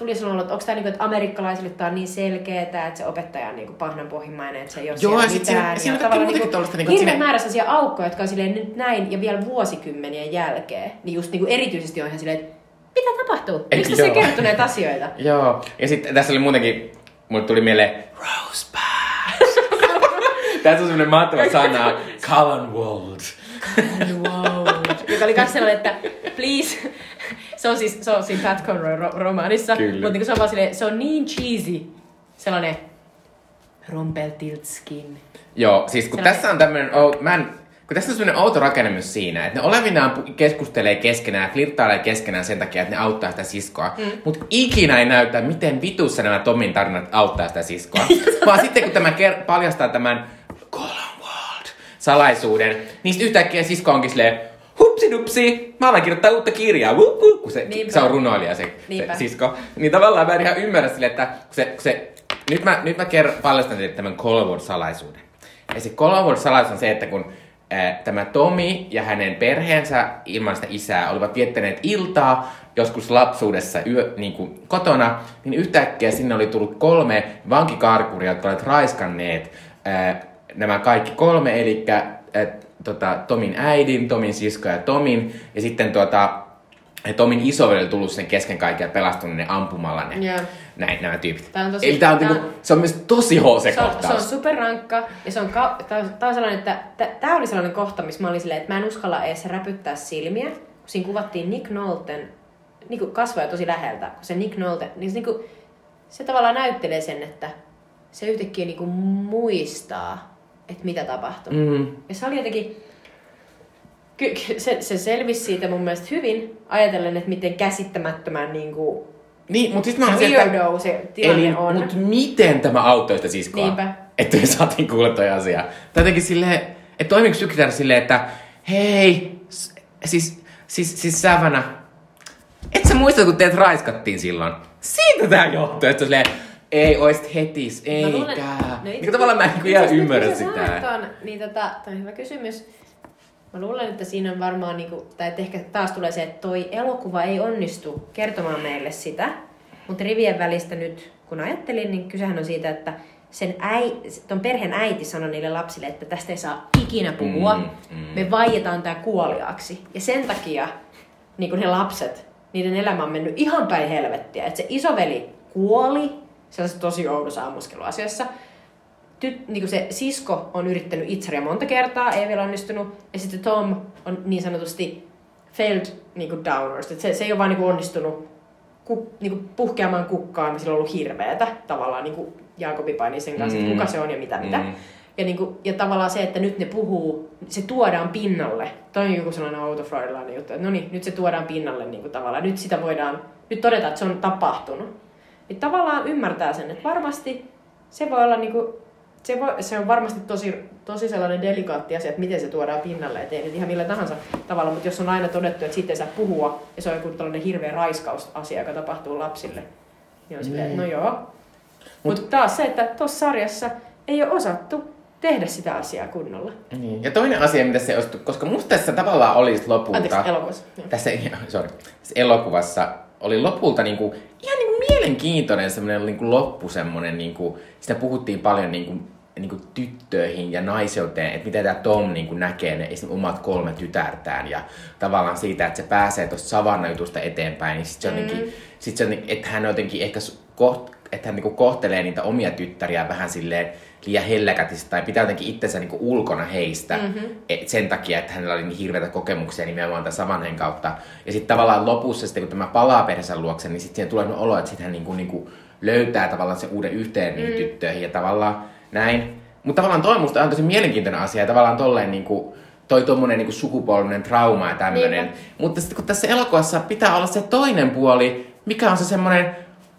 tuli sellainen, että onko tämä niinku, että amerikkalaisille tämä on niin selkeää, että se opettaja on niinku pahnanpohjimmainen, että se ei ole Joo, siellä ja sit siinä- mitään. siinä on kaikkea muutenkin tollaista niinku, että hirveä siinä- määrä sellaisia aukkoja, jotka on silleen nyt näin ja vielä vuosikymmenien jälkeen. Niin just niinku erityisesti on ihan silleen, että mitä tapahtuu? Miksi tässä ei näitä asioita? *laughs* Joo, ja sitten tässä oli muutenkin, mulle tuli mieleen Rosebuds. *laughs* tässä on semmoinen mahtava sana, Colin. Wow. Joka oli myös sellainen, että please, se on siis se on siinä Pat Conroy ro- romaanissa, mutta niin se on vaan silleen, se on niin cheesy, sellainen Rumpeltiltskin. Joo, siis kun Sellainen- tässä on tämmönen, oh, mä en, kun tässä on semmoinen outo rakenne myös siinä, että ne olevinaan keskustelee keskenään, flirttailee keskenään sen takia, että ne auttaa sitä siskoa. Mm. Mutta ikinä ei näytä, miten vitussa nämä Tomin tarinat auttaa sitä siskoa. *laughs* Vaan sitten kun tämä ker- paljastaa tämän Colonwald salaisuuden, niin yhtäkkiä sisko onkin silleen, hupsidupsi, mä alan kirjoittaa uutta kirjaa, wup, wup, kun se, Niinpä. se on runoilija se, se sisko. Niin tavallaan mä en ihan ymmärrä sille, että kun se, kun se nyt mä, nyt mä ker- paljastan teille tämän Colwood-salaisuuden. Ja se Colwood-salaisuus on se, että kun ää, tämä Tomi ja hänen perheensä ilman sitä isää olivat viettäneet iltaa joskus lapsuudessa yö, niin kuin kotona, niin yhtäkkiä sinne oli tullut kolme vankikarkuria, jotka olivat raiskanneet ää, nämä kaikki kolme, eli ää, tota, Tomin äidin, Tomin sisko ja Tomin, ja sitten tuota, ja Tomin isoveli tullut sen kesken kaiken ja pelastunut ne ampumalla ne, Joo. näin, nämä tyypit. Tää on tosi- Eli tää on, tää niinku, se on myös tosi Se on, se on superrankka ja se on, ka- tää on, tää on sellainen, että tämä oli sellainen kohta, missä mä olin silleen, että mä en uskalla edes räpyttää silmiä. Kun siinä kuvattiin Nick Nolten niin kuin kasvoja tosi läheltä, kun se Nick Nolte, niin se, niin kuin, se tavallaan näyttelee sen, että se yhtäkkiä niin kuin muistaa, että mitä tapahtui. Mm. Ja se oli jotenkin, ky- ky- se, se selvisi siitä mun mielestä hyvin, ajatellen, että miten käsittämättömän niin kuin, Niin, mutta sitten mä olen se, että... weirdo se tilanne Eli, on. mutta miten tämä auttoi sitä siskoa? Niinpä. Että me saatiin kuulla toi asia. Tai jotenkin silleen, että toimiko psykiatri silleen, että hei, s- siis, siis, siis Sävänä, et sä muista, kun teet raiskattiin silloin? Siitä tää johtuu, että silleen, ei oisit hetis, Mä eikä. luulen- niin itse- kuin tavallaan mä en niinku ihan asiassa ymmärrä sitä. Ton, niin tota, toi on hyvä kysymys. Mä luulen, että siinä on varmaan, niinku, tai että ehkä taas tulee se, että toi elokuva ei onnistu kertomaan meille sitä. Mutta rivien välistä nyt, kun ajattelin, niin kysehän on siitä, että sen äi, ton perheen äiti sanoi niille lapsille, että tästä ei saa ikinä puhua. Mm, mm. Me vaietaan tää kuoliaaksi. Ja sen takia niin ne lapset, niiden elämä on mennyt ihan päin helvettiä. Että se isoveli kuoli sellaisessa tosi oudossa ammuskeluasiassa. Tyt, niin se sisko on yrittänyt itseria monta kertaa, ei vielä onnistunut. Ja sitten Tom on niin sanotusti failed niin kuin downwards. Et se, se ei ole vaan niin kuin onnistunut ku, niin kuin puhkeamaan kukkaan, niin sillä on ollut hirveetä tavallaan niin kuin Jaakobi paini sen kanssa, mm. Että kuka se on ja mitä mitä. Mm. Ja, niin kuin, ja tavallaan se, että nyt ne puhuu, se tuodaan pinnalle. Toi on joku sellainen outo freudilainen juttu, että no niin, nyt se tuodaan pinnalle niin kuin tavallaan. Nyt sitä voidaan, nyt todetaan, että se on tapahtunut. Niin tavallaan ymmärtää sen, että varmasti se voi olla niin kuin, se, voi, se on varmasti tosi, tosi sellainen delikaatti asia, että miten se tuodaan pinnalle, et ei nyt ihan millä tahansa tavalla, mutta jos on aina todettu, että sitten ei saa puhua, ja se on joku tällainen hirveä raiskausasia, joka tapahtuu lapsille, niin on silleen, että no joo. Mutta taas se, että tuossa sarjassa ei ole osattu tehdä sitä asiaa kunnolla. Niin. Ja toinen asia, mitä se olisi, koska musta tässä tavallaan olisi lopulta... Anteeksi, elokuvassa. Tässä *laughs* sorry, tässä elokuvassa oli lopulta niinku, ihan niinku mielenkiintoinen semmoinen niinku loppu semmoinen, niinku, sitä puhuttiin paljon niinku, niinku tyttöihin ja naiseuteen, että miten tämä Tom niinku näkee ne omat kolme tytärtään ja tavallaan siitä, että se pääsee tuosta savannajutusta eteenpäin, niin sit se on Mm. jotenkin, sit se on, että hän jotenkin ehkä koht, että hän niinku kohtelee niitä omia tyttäriä vähän silleen liian helläkätisesti tai pitää jotenkin itsensä niinku ulkona heistä Mhm. et sen takia, että hänellä oli niin hirveitä kokemuksia nimenomaan tämän samanhen kautta. Ja sitten tavallaan lopussa, sitten kun tämä palaa perheensä luokse, niin sitten siihen tulee olo, että sitten hän niinku, niinku löytää tavallaan se uuden yhteen Mm. tyttöihin ja tavallaan näin. Mutta tavallaan toi musta on tosi mielenkiintoinen asia ja tavallaan tolleen niinku, toi tuommoinen niinku sukupolvinen trauma ja tämmöinen. Mutta sitten kun tässä elokuvassa pitää olla se toinen puoli, mikä on se semmoinen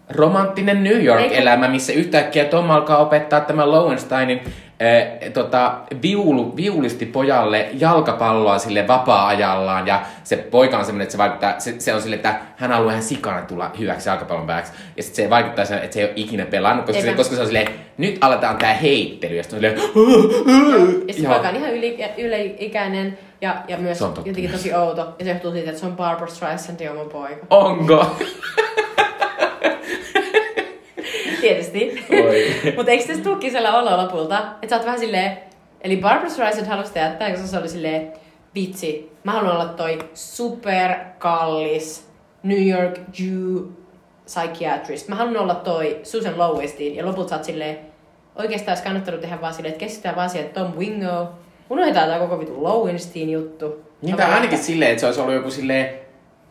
romanttinen New York-elämä, missä yhtäkkiä Tom alkaa opettaa tämän Lowensteinin äh, tota, viulu, viulisti pojalle jalkapalloa sille vapaa-ajallaan. Ja se poika on semmoinen, että se vaikuttaa, se, se on sille, että hän haluaa ihan sikana tulla hyväksi jalkapallon pääksi. Ja sitten se vaikuttaa sen, että se ei ole ikinä pelannut, koska, se, koska se on silleen, nyt aletaan tää heittely. Ja sitten on silleen, Ja poika on ihan yli, yleikäinen ja, ja myös Se jotenkin tosi outo. Ja se johtuu siitä, että se on Barbara Streisandin oma poika. onko? *laughs* Tietysti. *laughs* Mutta eikö tässä tulekin sellainen olo lopulta, että sä oot vähän silleen, eli Barbara Streisand halusi tehdä, koska se oli silleen, vitsi, mä haluan olla toi superkallis New York Jew psychiatrist. Mä haluan olla toi Susan Lowenstein ja lopulta sä oot silleen, oikeastaan olisi kannattanut tehdä vaan silleen, että keskitytään vaan siihen, Tom Wingo, unohdetaan tää koko vitu Lowenstein juttu. Niin tai ainakin silleen, että se olisi ollut joku silleen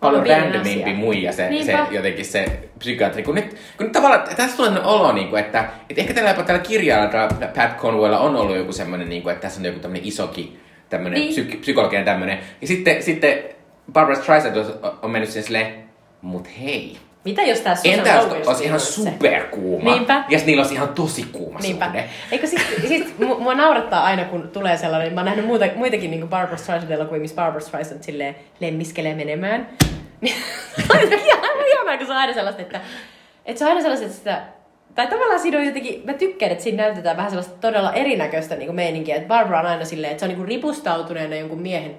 paljon randomimpi asia. muija se, se jotenkin se psykiatri. Kun nyt, kun nyt tavallaan tässä tulee olo, niin kuin, että, että ehkä tällä, jopa tällä kirjalla Pat Conwaylla on ollut joku semmoinen, niin kuin, että tässä on joku tämmöinen isoki tämmöinen Niin. psyk, psykologinen tämmöinen. Ja sitten, sitten Barbara Streisand on, mennyt siihen silleen, mut hei, Mitä jos tää Susan entä jos olisi ihan se? superkuuma? Niinpä. Ja niillä olisi ihan tosi kuuma Niinpä. suhde. Eikö sit, sit mu- mua naurattaa aina, kun tulee sellainen, mä oon nähnyt muuta, muitakin niin Barbara Streisand-elokuvia, missä Barbara Streisand silleen lemmiskelee menemään. Niin ihanaa, kun se on aina sellaista, että, että se on aina sellaista, että sitä, tai tavallaan siinä on jotenkin, mä tykkään, että siinä näytetään vähän sellaista todella erinäköistä niin meininkiä, että Barbara on aina silleen, että se on niin ripustautuneena jonkun miehen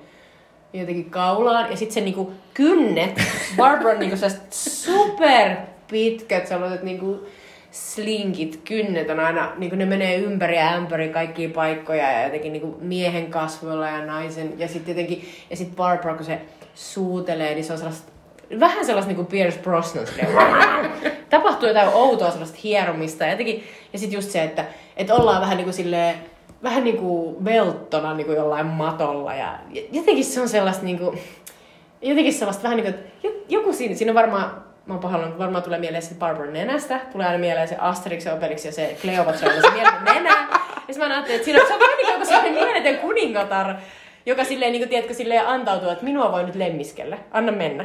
jotenkin kaulaan, ja sitten se niinku kynnet, Barbara on niinku sellaiset super pitkät sellaiset niinku slinkit, kynnet on aina, niinku ne menee ympäri ja ämpäri kaikkia paikkoja ja jotenkin niinku miehen kasvoilla ja naisen, ja sitten jotenkin, ja sitten Barbara kun se suutelee, niin se on sellaista vähän sellaista niinku Pierce Brosnan *laughs* tapahtuu jotain outoa sellaista hieromista. Ja jotenkin, ja sitten just se, että, että ollaan vähän niinku silleen, vähän niinku velttona niinku jollain matolla. Ja jotenkin se on sellaista niinku, jotenkin sellaista vähän niinku, että jo- joku siinä, siinä on varmaan, mä oon pahoillani, varmaan tulee mieleen se Barbara nenästä, tulee aina mieleen se Asterix ja Obelix ja se Cleopatra, se mieletön *laughs* nenä. Ja mä ajattelin, että siinä on, se on vähän niin kuin sellainen mieletön kuningatar, joka silleen, niin kuin, tiedätkö, silleen antautuu, että minua voi nyt lemmiskellä, anna mennä.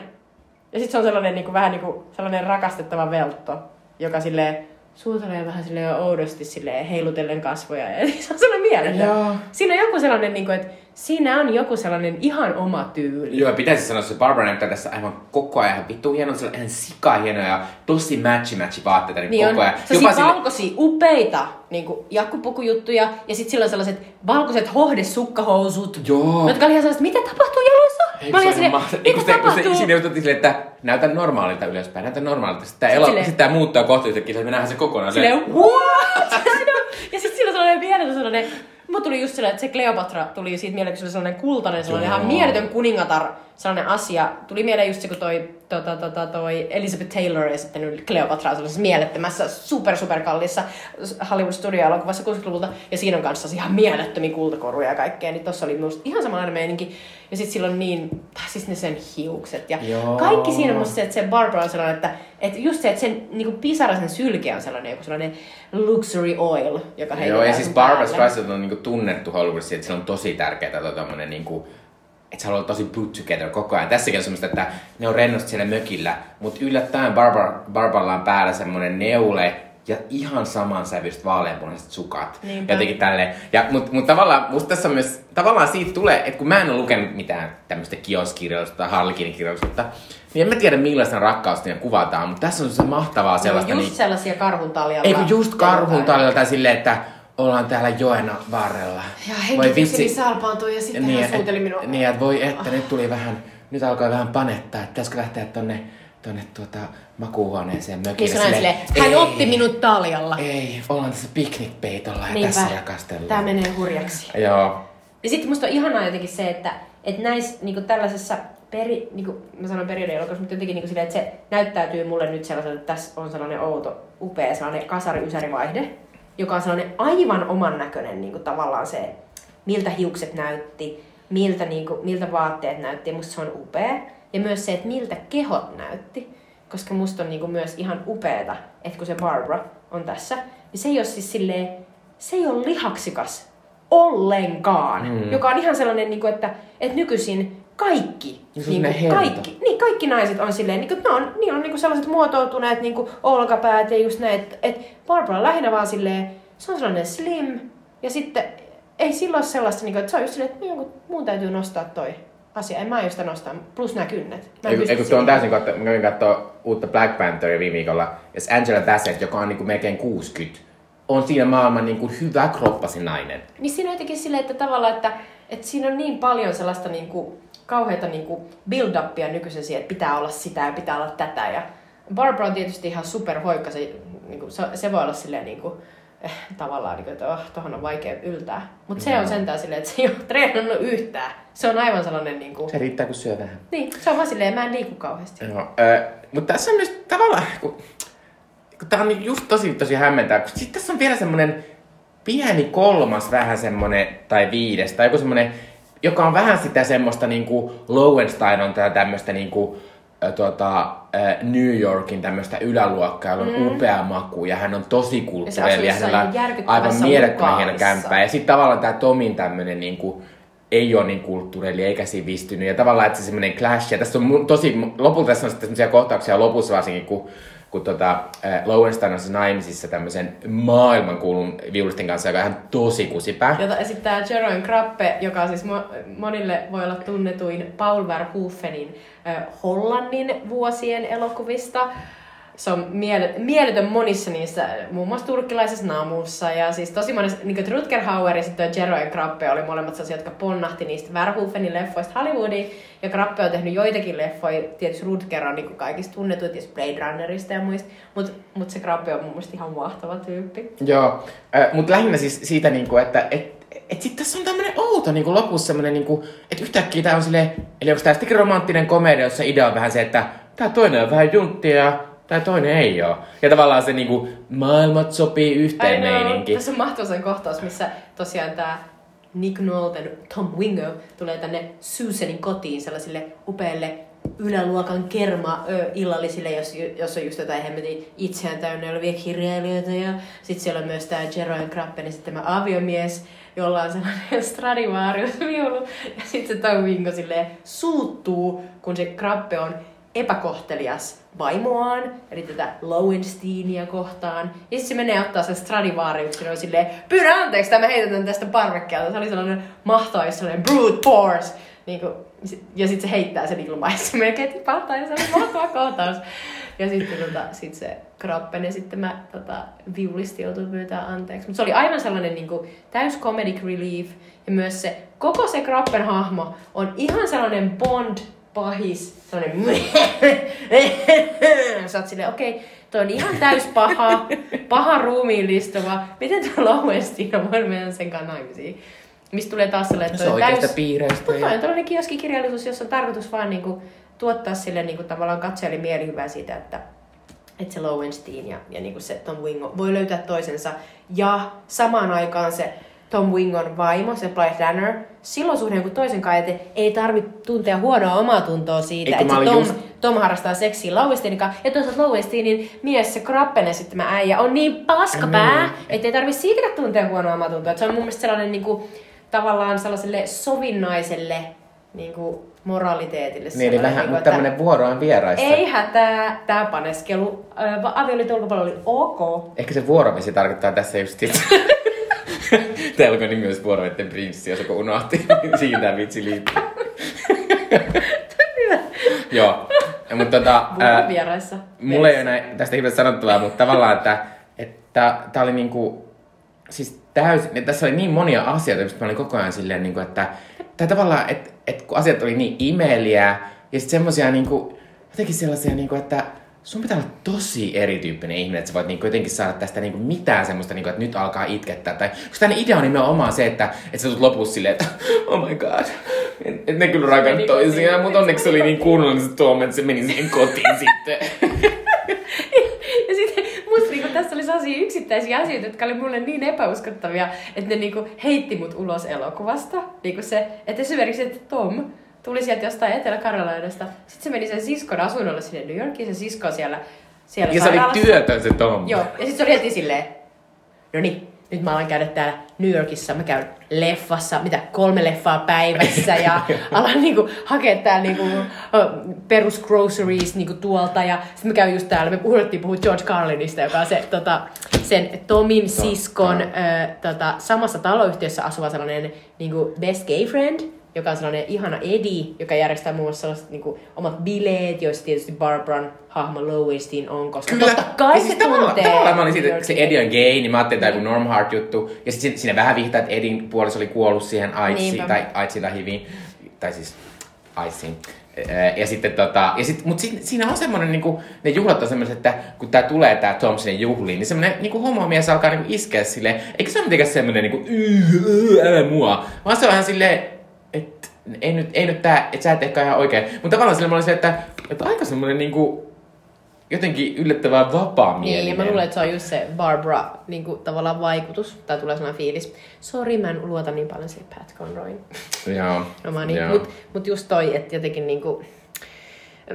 Ja sitten se on sellainen niin kuin, vähän niin kuin, sellainen rakastettava veltto, joka silleen suutelee vähän silleen oudosti silleen heilutellen kasvoja. Ja *laughs* se on sellainen mieletön. Siinä on joku sellainen, niin kuin, että siinä on joku sellainen ihan oma tyyli. Joo, pitäisi sanoa, että se Barbara näyttää tässä aivan koko ajan vittu hieno, se on ihan sika hieno ja tosi matchy matchy vaatteita niin Niin koko on ajan. sellaisia valkoisia, upeita niin jakkupukujuttuja ja sitten sillä on sellaiset valkoiset hohdesukkahousuut, Joo. jotka oli ihan sellaiset, mitä tapahtuu jaloissa? Ei, Mä olin se silleen, mitä se, kun se, tapahtuu? siinä jututtiin silleen, että näytä normaalilta ylöspäin, näytä normaalilta. Sitten tämä, elo, silleen- tämä muuttaa kohta yhtäkkiä, että me nähdään se kokonaan. Silleen, what? *laughs* ja sitten sillä on sellainen mieletön sellainen, Mulla tuli just sellainen, että se Cleopatra tuli siitä mieleen, kun se oli sellainen kultainen, sellainen Joo. ihan mieletön kuningatar, sellainen asia. Tuli mieleen just se, kun toi, tota, tota, toi Elizabeth Taylor esittänyt Cleopatraa sellaisessa mielettömässä, super super kallissa Hollywood Studio-elokuvassa 60-luvulta. Ja siinä on kanssa ihan mielettömiä kultakoruja ja kaikkea. Niin tossa oli musta ihan samanlainen meininki. Ja sitten sillä on niin, siis ne sen hiukset. Ja Joo. kaikki siinä on se, että se Barbara on sellainen, että, että just se, että sen niinku pisara, sen sylke on sellainen joku sellainen luxury oil, joka Joo, heitetään ja siis Barbara. Streisand on niinku tunnettu Hollywoodissa, että sillä on tosi tärkeää tota tommonen niinku, että se olla tosi put together koko ajan. Tässäkin on semmoista, että ne on rennosti siellä mökillä, mutta yllättäen Barbara, Barbaralla on päällä semmonen neule ja ihan samansävyiset vaaleanpunaiset sukat. Niinpä. Jotenkin tälleen. Ja, mut, mut tavallaan musta tässä on myös, tavallaan siitä tulee, että kun mä en ole lukenut mitään tämmöistä kioskirjallisuutta tai Harlikinin kirjallisuutta, niin en mä tiedä millaista rakkaus siinä kuvataan, mutta tässä on se mahtavaa sellaista. just niin- sellaisia karhun taljalla. ei kun just karhun taljalla tai silleen, että ollaan täällä joen varrella. Ja Voi henkitykseni salpaantui ja sitten hän niin, suuteli et, minua. niin, että voi että nyt tuli vähän, nyt alkoi vähän panettaa, että pitäisikö lähteä tonne, tonne tuota makuuhuoneeseen mökille. Niin silleen, hän otti minut taljalla. Ei, ollaan tässä piknikpeitolla ja Niinpä. tässä rakastellaan. Tää menee hurjaksi. Joo. Ja sitten musta on ihanaa jotenkin se, että, että näissä niinku tällaisessa peri, niinku, mä sanon periodielokuvassa, mutta jotenkin niinku silleen, että se näyttäytyy mulle nyt sellaiselta, että tässä on sellainen outo, upea sellainen kasari-ysärivaihde, joka on sellainen aivan oman näköinen niinku tavallaan se, miltä hiukset näytti, miltä, niinku, miltä vaatteet näytti, musta se on upea. Ja myös se, että miltä kehot näytti, koska musta on niinku myös ihan upeeta, että kun se Barbara on tässä, niin se ei ole siis silleen, se ei ole lihaksikas ollenkaan. Mm. Joka on ihan sellainen, niin kuin, että, että nykyisin kaikki, Niin niin kuin, hento. kaikki, niin kaikki naiset on silleen, niin kuin, ne on, niillä on niin kuin sellaiset muotoutuneet niin kuin olkapäät ja just näin, että, että Barbara lähinnä vaan silleen, se on sellainen slim ja sitten ei silloin ole sellaista, niin kuin, että se on just silleen, että jonkun muun täytyy nostaa toi asia, en mä aio sitä nostaa, plus nämä kynnet. Pysty eikö tuo on täysin katso, mä kävin katsoa uutta Black Pantheria viime viikolla, ja Angela Bassett, joka on niinku melkein 60, on siinä maailman niinku hyvä kroppasin nainen. Niin siinä on jotenkin silleen, että tavallaan, että, että siinä on niin paljon sellaista niin kuin, kauheata niin kuin build-upia nykyisin siihen, että pitää olla sitä ja pitää olla tätä. Ja Barbara on tietysti ihan superhoikka, se, niin kuin, se, se voi olla silleen niin kuin, eh, tavallaan, niin kuin, että oh, tohon on vaikea yltää. Mutta se on sentään silleen, että se ei ole treenannut yhtään. Se on aivan sellainen, niin kuin, Se riittää, kun syö vähän. niin, se on vaan silleen, mä en liiku kauheasti. Joo, äh, mutta tässä on myös tavallaan, kun, kun tää on niinku just tosi tosi hämmentää, kun sitten tässä on vielä semmonen pieni kolmas vähän semmonen, tai viides, tai joku semmonen, joka on vähän sitä semmoista niinku Lowenstein on tätä tämmöstä niinku tuota, New Yorkin tämmöistä yläluokkaa, jolla on mm. upea maku ja hän on tosi kulttuurinen ja hänellä on aivan mielettömän hieno kämppä. Ja sitten tavallaan tämä Tomin tämmöinen niinku, ei ole niin kulttuureli eikä sivistynyt. Ja tavallaan, että se semmoinen clash. Ja tässä on tosi, lopulta tässä on sitten semmoisia kohtauksia lopussa varsinkin, kun kun tota, Lowenstein on naimisissa tämmöisen maailmankuulun viulistin kanssa, joka on ihan tosi kusipää. Jota esittää Jeroen Krappe, joka siis mo- monille voi olla tunnetuin Paul Verhoevenin äh, Hollannin vuosien elokuvista se on miele- mieletön monissa niissä, muun muassa turkkilaisessa naamussa. Ja siis tosi monessa, niin kuin Rutger Hauer ja sitten Jero ja Krappe oli molemmat sellaisia, jotka ponnahti niistä Verhoevenin leffoista Hollywoodiin. Ja Krappe on tehnyt joitakin leffoja, tietysti Rutger on niin kaikista tunnetuit, tietysti Blade Runnerista ja muista. Mutta mut se Krappe on mun mielestä ihan mahtava tyyppi. Joo, äh, mutta lähinnä siis siitä, niin kuin, että et, et sitten tässä on tämmöinen outo niin lopussa semmoinen, niin että yhtäkkiä tämä on silleen, eli onko tämä romanttinen komedia, jossa idea on vähän se, että tämä toinen on vähän junttia tai toinen ei ole. Ja tavallaan se niinku, maailmat sopii yhteen meininki. Tässä on mahtava kohtaus, missä tosiaan tämä Nick Nolte, Tom Wingo, tulee tänne Susanin kotiin sellaisille upeille yläluokan kerma ö, illallisille, jos, jos on just jotain hemmetin itseään täynnä olevia kirjailijoita. Ja sitten siellä on myös tämä Jeroen Krappen ja sitten tämä aviomies, jolla on sellainen *laughs* Stradivarius-viulu. Ja sitten se Tom Wingo suuttuu, kun se Krappe on epäkohtelias vaimoaan, eli tätä Lowensteinia kohtaan. Ja sitten se menee ottaa sen Stradivariuksen on silleen, pyydä anteeksi, tämä heitetään tästä parvekkeelta. Se oli sellainen mahtava, sellainen brute force. Niin kuin, ja sitten se heittää sen se *laughs* melkein tipahtaa, ja se on mahtava kohtaus. Ja sitten tota, sit se Krappen ja sitten mä tota, viulisti joutuu pyytää anteeksi. Mutta se oli aivan sellainen niin kuin, täys comedic relief. Ja myös se, koko se Krappen hahmo on ihan sellainen Bond pahis, sellainen *laughs* Sä oot silleen, okei, okay, toi on ihan täys paha, paha ruumiillistuva. Miten tuo Lauestina voi mennä sen kanssa naimisiin? Mistä tulee taas sellainen, että toi on täys... piireistä. Mutta on tällainen kioskikirjallisuus, jossa on tarkoitus vaan niinku tuottaa sille niinku tavallaan katsojalle mielihyvää siitä, että että se Lowenstein ja, ja niinku se Tom Wingo voi löytää toisensa. Ja samaan aikaan se Tom Wingon vaimo, se Blythe Danner, silloin suhde kuin toisen kanssa, että ei tarvitse tuntea huonoa omaa tuntoa siitä, Eikö että Tom, just... Tom harrastaa seksiä Lowensteinin kanssa, ja toisaalta Lowensteinin mies, se Krappen esittämä äijä, on niin paskapää, mm. että ei tarvitse siitä tuntea huonoa omaa tuntoa. Että se on mun mielestä sellainen niin kuin, tavallaan sellaiselle sovinnaiselle niin kuin, moraliteetille. Niin, eli vähän, niin mutta tämmöinen vuoroon vieraista. Ei hätää, tämä paneskelu äh, avioliiton ulkopuolella oli ok. Ehkä se vuorovesi tarkoittaa tässä just sitä. *laughs* *laughs* Täällä on nimi myös vuorovetten prinssi, jos joku unohti, *laughs* niin siitä vitsi liittyy. *laughs* Joo. Mutta tota, ää, vieraissa. Mulla ei ole näin, tästä hirveästi sanottavaa, mutta tavallaan, että että tää oli niinku, siis täysin, että tässä oli niin monia asioita, mistä mä olin koko ajan silleen, niinku, että, tai tavallaan, että, että kun asiat oli niin imeliä, ja sitten semmosia niinku, jotenkin sellaisia, niinku, että sun pitää olla tosi erityyppinen ihminen, että sä voit niinku jotenkin saada tästä niinku mitään semmoista, niinku, että nyt alkaa itkettää. Tai, koska tänne idea on nimenomaan se, että, että sä tulet lopussa silleen, että oh my god, että ne kyllä rakannut toisiaan, mutta onneksi se oli niin kunnollinen se tuomme, että se meni siihen kotiin *laughs* sitten. ja sitten musta niinku, tässä oli sellaisia yksittäisiä asioita, jotka oli mulle niin epäuskottavia, että ne niinku heitti mut ulos elokuvasta. Niinku se, että esimerkiksi, että Tom, tuli sieltä jostain Etelä-Karolaidasta. Sitten se meni sen siskon asunnolle sinne New Yorkiin, se sisko siellä, siellä Ja se oli työtön se Tom. Joo, ja sitten se oli heti silleen, no niin, nyt mä alan käydä täällä New Yorkissa, mä käyn leffassa, mitä kolme leffaa päivässä ja *laughs* alan niinku hakea täällä niinku perus groceries niinku tuolta. Ja sitten mä käyn just täällä, me puhuttiin puhua George Carlinista, joka on se tota, sen Tomin siskon ö, tota, samassa taloyhtiössä asuva sellainen niinku best gay friend, joka on sellainen ihana Eddie, joka järjestää muun muassa sellaiset niin kuin, omat bileet, joissa tietysti Barbaran hahmo Lowenstein on, koska Kyllä. totta kai siis se tavallaan, tuntee. Tavallaan mä olin siitä, että se Eddie on gay, niin mä ajattelin, että tämä Norm Hart juttu. Ja sitten siinä vähän vihtaa, että Edin puoliso oli kuollut siihen AIDSiin, tai AIDSiin tai HIViin, tai siis AIDSiin. Ja sitten tota, ja sit, mut si, siinä on semmoinen, niinku, ne juhlat on semmoiset, että kun tää tulee tää Thompsonin juhliin, niin semmoinen niinku homomies alkaa niinku iskeä silleen, eikä se ole mitenkään semmoinen niinku, älä mua, vaan se on ihan silleen, ei nyt, ei nyt tää, et sä et ehkä ihan oikein. Mutta tavallaan sillä oli se, että, että aika semmoinen niinku, jotenkin yllättävän vapaa Niin, ja mä luulen, että se on just se Barbara niin kuin, tavallaan vaikutus, tai tulee sellainen fiilis. Sori, mä en luota niin paljon siihen Pat Conroyin. Joo. no, niin, Mutta mut just toi, että jotenkin niin kuin,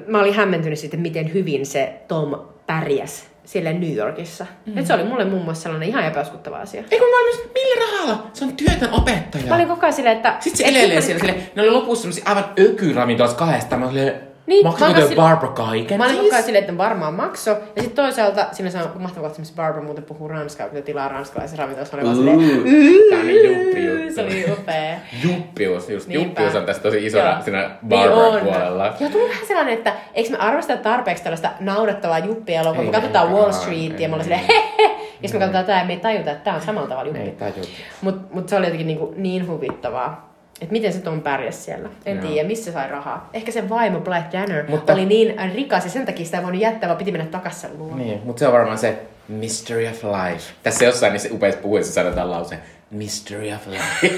mä olin hämmentynyt sitten, miten hyvin se Tom pärjäs siellä New Yorkissa. Mm. Et se oli mulle muun muassa sellainen ihan epäuskottava asia. Ei kun mä olin, millä rahalla? Se on työtön opettaja. Mä olin koko ajan silleen, että... Sitten se elelee siellä, silleen, ne oli lopussa semmosia aivan ökyravintolassa kahdesta. Mä olin Niin, olin teille Barbara kaiken? Mä olin siis? koko ajan silleen, että varmaan makso. Ja sitten toisaalta siinä saa mahtava kohta, missä Barbara muuten puhuu ranskaa, kun se tilaa ranskalaisen ravintolassa. Mä olin vaan silleen, Ooh, Tää on niin juppi juttu. se oli upea. Juppius, just Niinpä. juppius on tässä tosi Joo. siinä Niin Barbara on. puolella. Ja tuli vähän sellainen, että eikö me arvosta tarpeeksi tällaista naurettavaa juppia-elokuvaa. Me Ei katsotaan. Wall Street ja me ollaan silleen, Ei. hehe. Ja sitten me katsotaan tää ja me ei tajuta, että tää on samalla tavalla Ei juppi. Mutta mut se oli jotenkin niin, niin huvittavaa. Että miten se Tom pärjäs siellä. En Joo. tiedä, missä sai rahaa. Ehkä se vaimo Black Danner Mutta- oli niin rikas ja sen takia sitä ei voinut jättää, vaan piti mennä takaisin luo. Niin, mutta se on varmaan se mystery of life. Tässä jossain niissä upeissa puhuissa sanotaan lause mystery of life.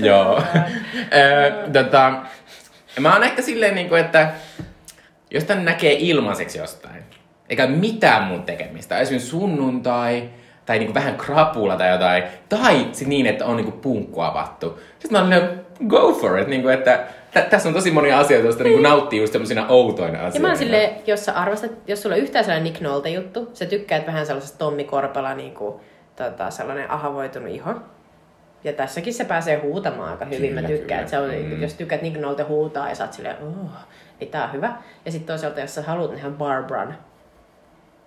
*laughs* Joo. Tota, mä oon ehkä silleen, niin kuin, että jos tän näkee ilmaiseksi jostain, eikä mitään muun tekemistä, esimerkiksi sunnuntai, tai niinku vähän krapula tai jotain, tai sit niin, että on niinku punkku avattu. Sitten mä olin go for it, niinku, että tä- tässä on tosi monia asioita, joista niinku nauttii just semmosina outoina asioina. Ja mä oon silleen, jos sä arvostat, jos sulla on yhtään sellainen Nick Nolte juttu, sä tykkäät vähän sellaisesta Tommi Korpela niinku, tota, sellainen ahavoitunut iho. Ja tässäkin se pääsee huutamaan aika hyvin, Kyllä, mä tykkään. Että se on, Mm. Jos tykkäät Nick Nolte huutaa ja sä oot silleen, oh, niin tää on hyvä. Ja sitten toisaalta, jos sä haluat nähdä Barbaran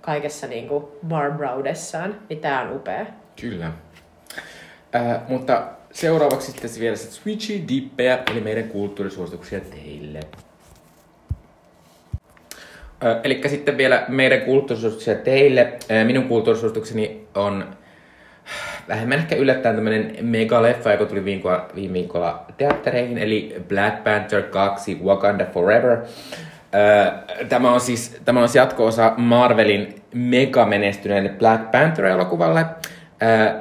kaikessa niinku Barbraudessaan, niin tää on upea. Kyllä. Äh, mutta seuraavaksi sitten vielä se Switchy Dippejä, eli meidän kulttuurisuosituksia teille. Äh, eli sitten vielä meidän kulttuurisuosituksia teille. Äh, minun kulttuurisuositukseni on vähemmän ehkä yllättäen tämmönen megaleffa, joka tuli viime viikolla teattereihin, eli Black Panther 2 Wakanda Forever. Tämä on siis tämä on siis jatko-osa Marvelin megamenestyneelle Black Panther-elokuvalle.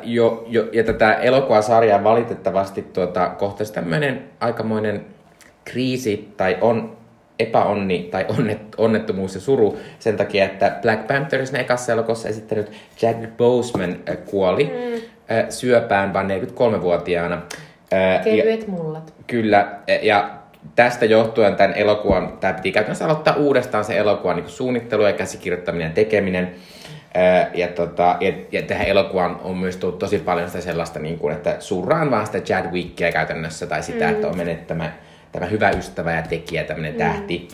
Jo, jo, ja tätä elokuvasarjaa valitettavasti tuota, kohtasi tämmöinen aikamoinen kriisi tai on epäonni tai onnet, onnettomuus ja suru sen takia, että Black Panthersin ekassa elokuvassa esittänyt Chadwick Boseman kuoli mm. syöpään vain 43-vuotiaana. Äh, ja, Kevyet mullat. kyllä, e- ja tästä johtuen tämän elokuvan, tämä piti käytännössä aloittaa uudestaan se elokuvan niin suunnittelu ja käsikirjoittaminen ja tekeminen. Ja, tota, ja, ja tähän elokuvaan on myös tullut tosi paljon sitä sellaista, niin kuin, että surraan vaan sitä Chadwickia käytännössä, tai sitä, mm. että on mennyt tämä, tämä hyvä ystävä ja tekijä, tämmöinen mm. tähti.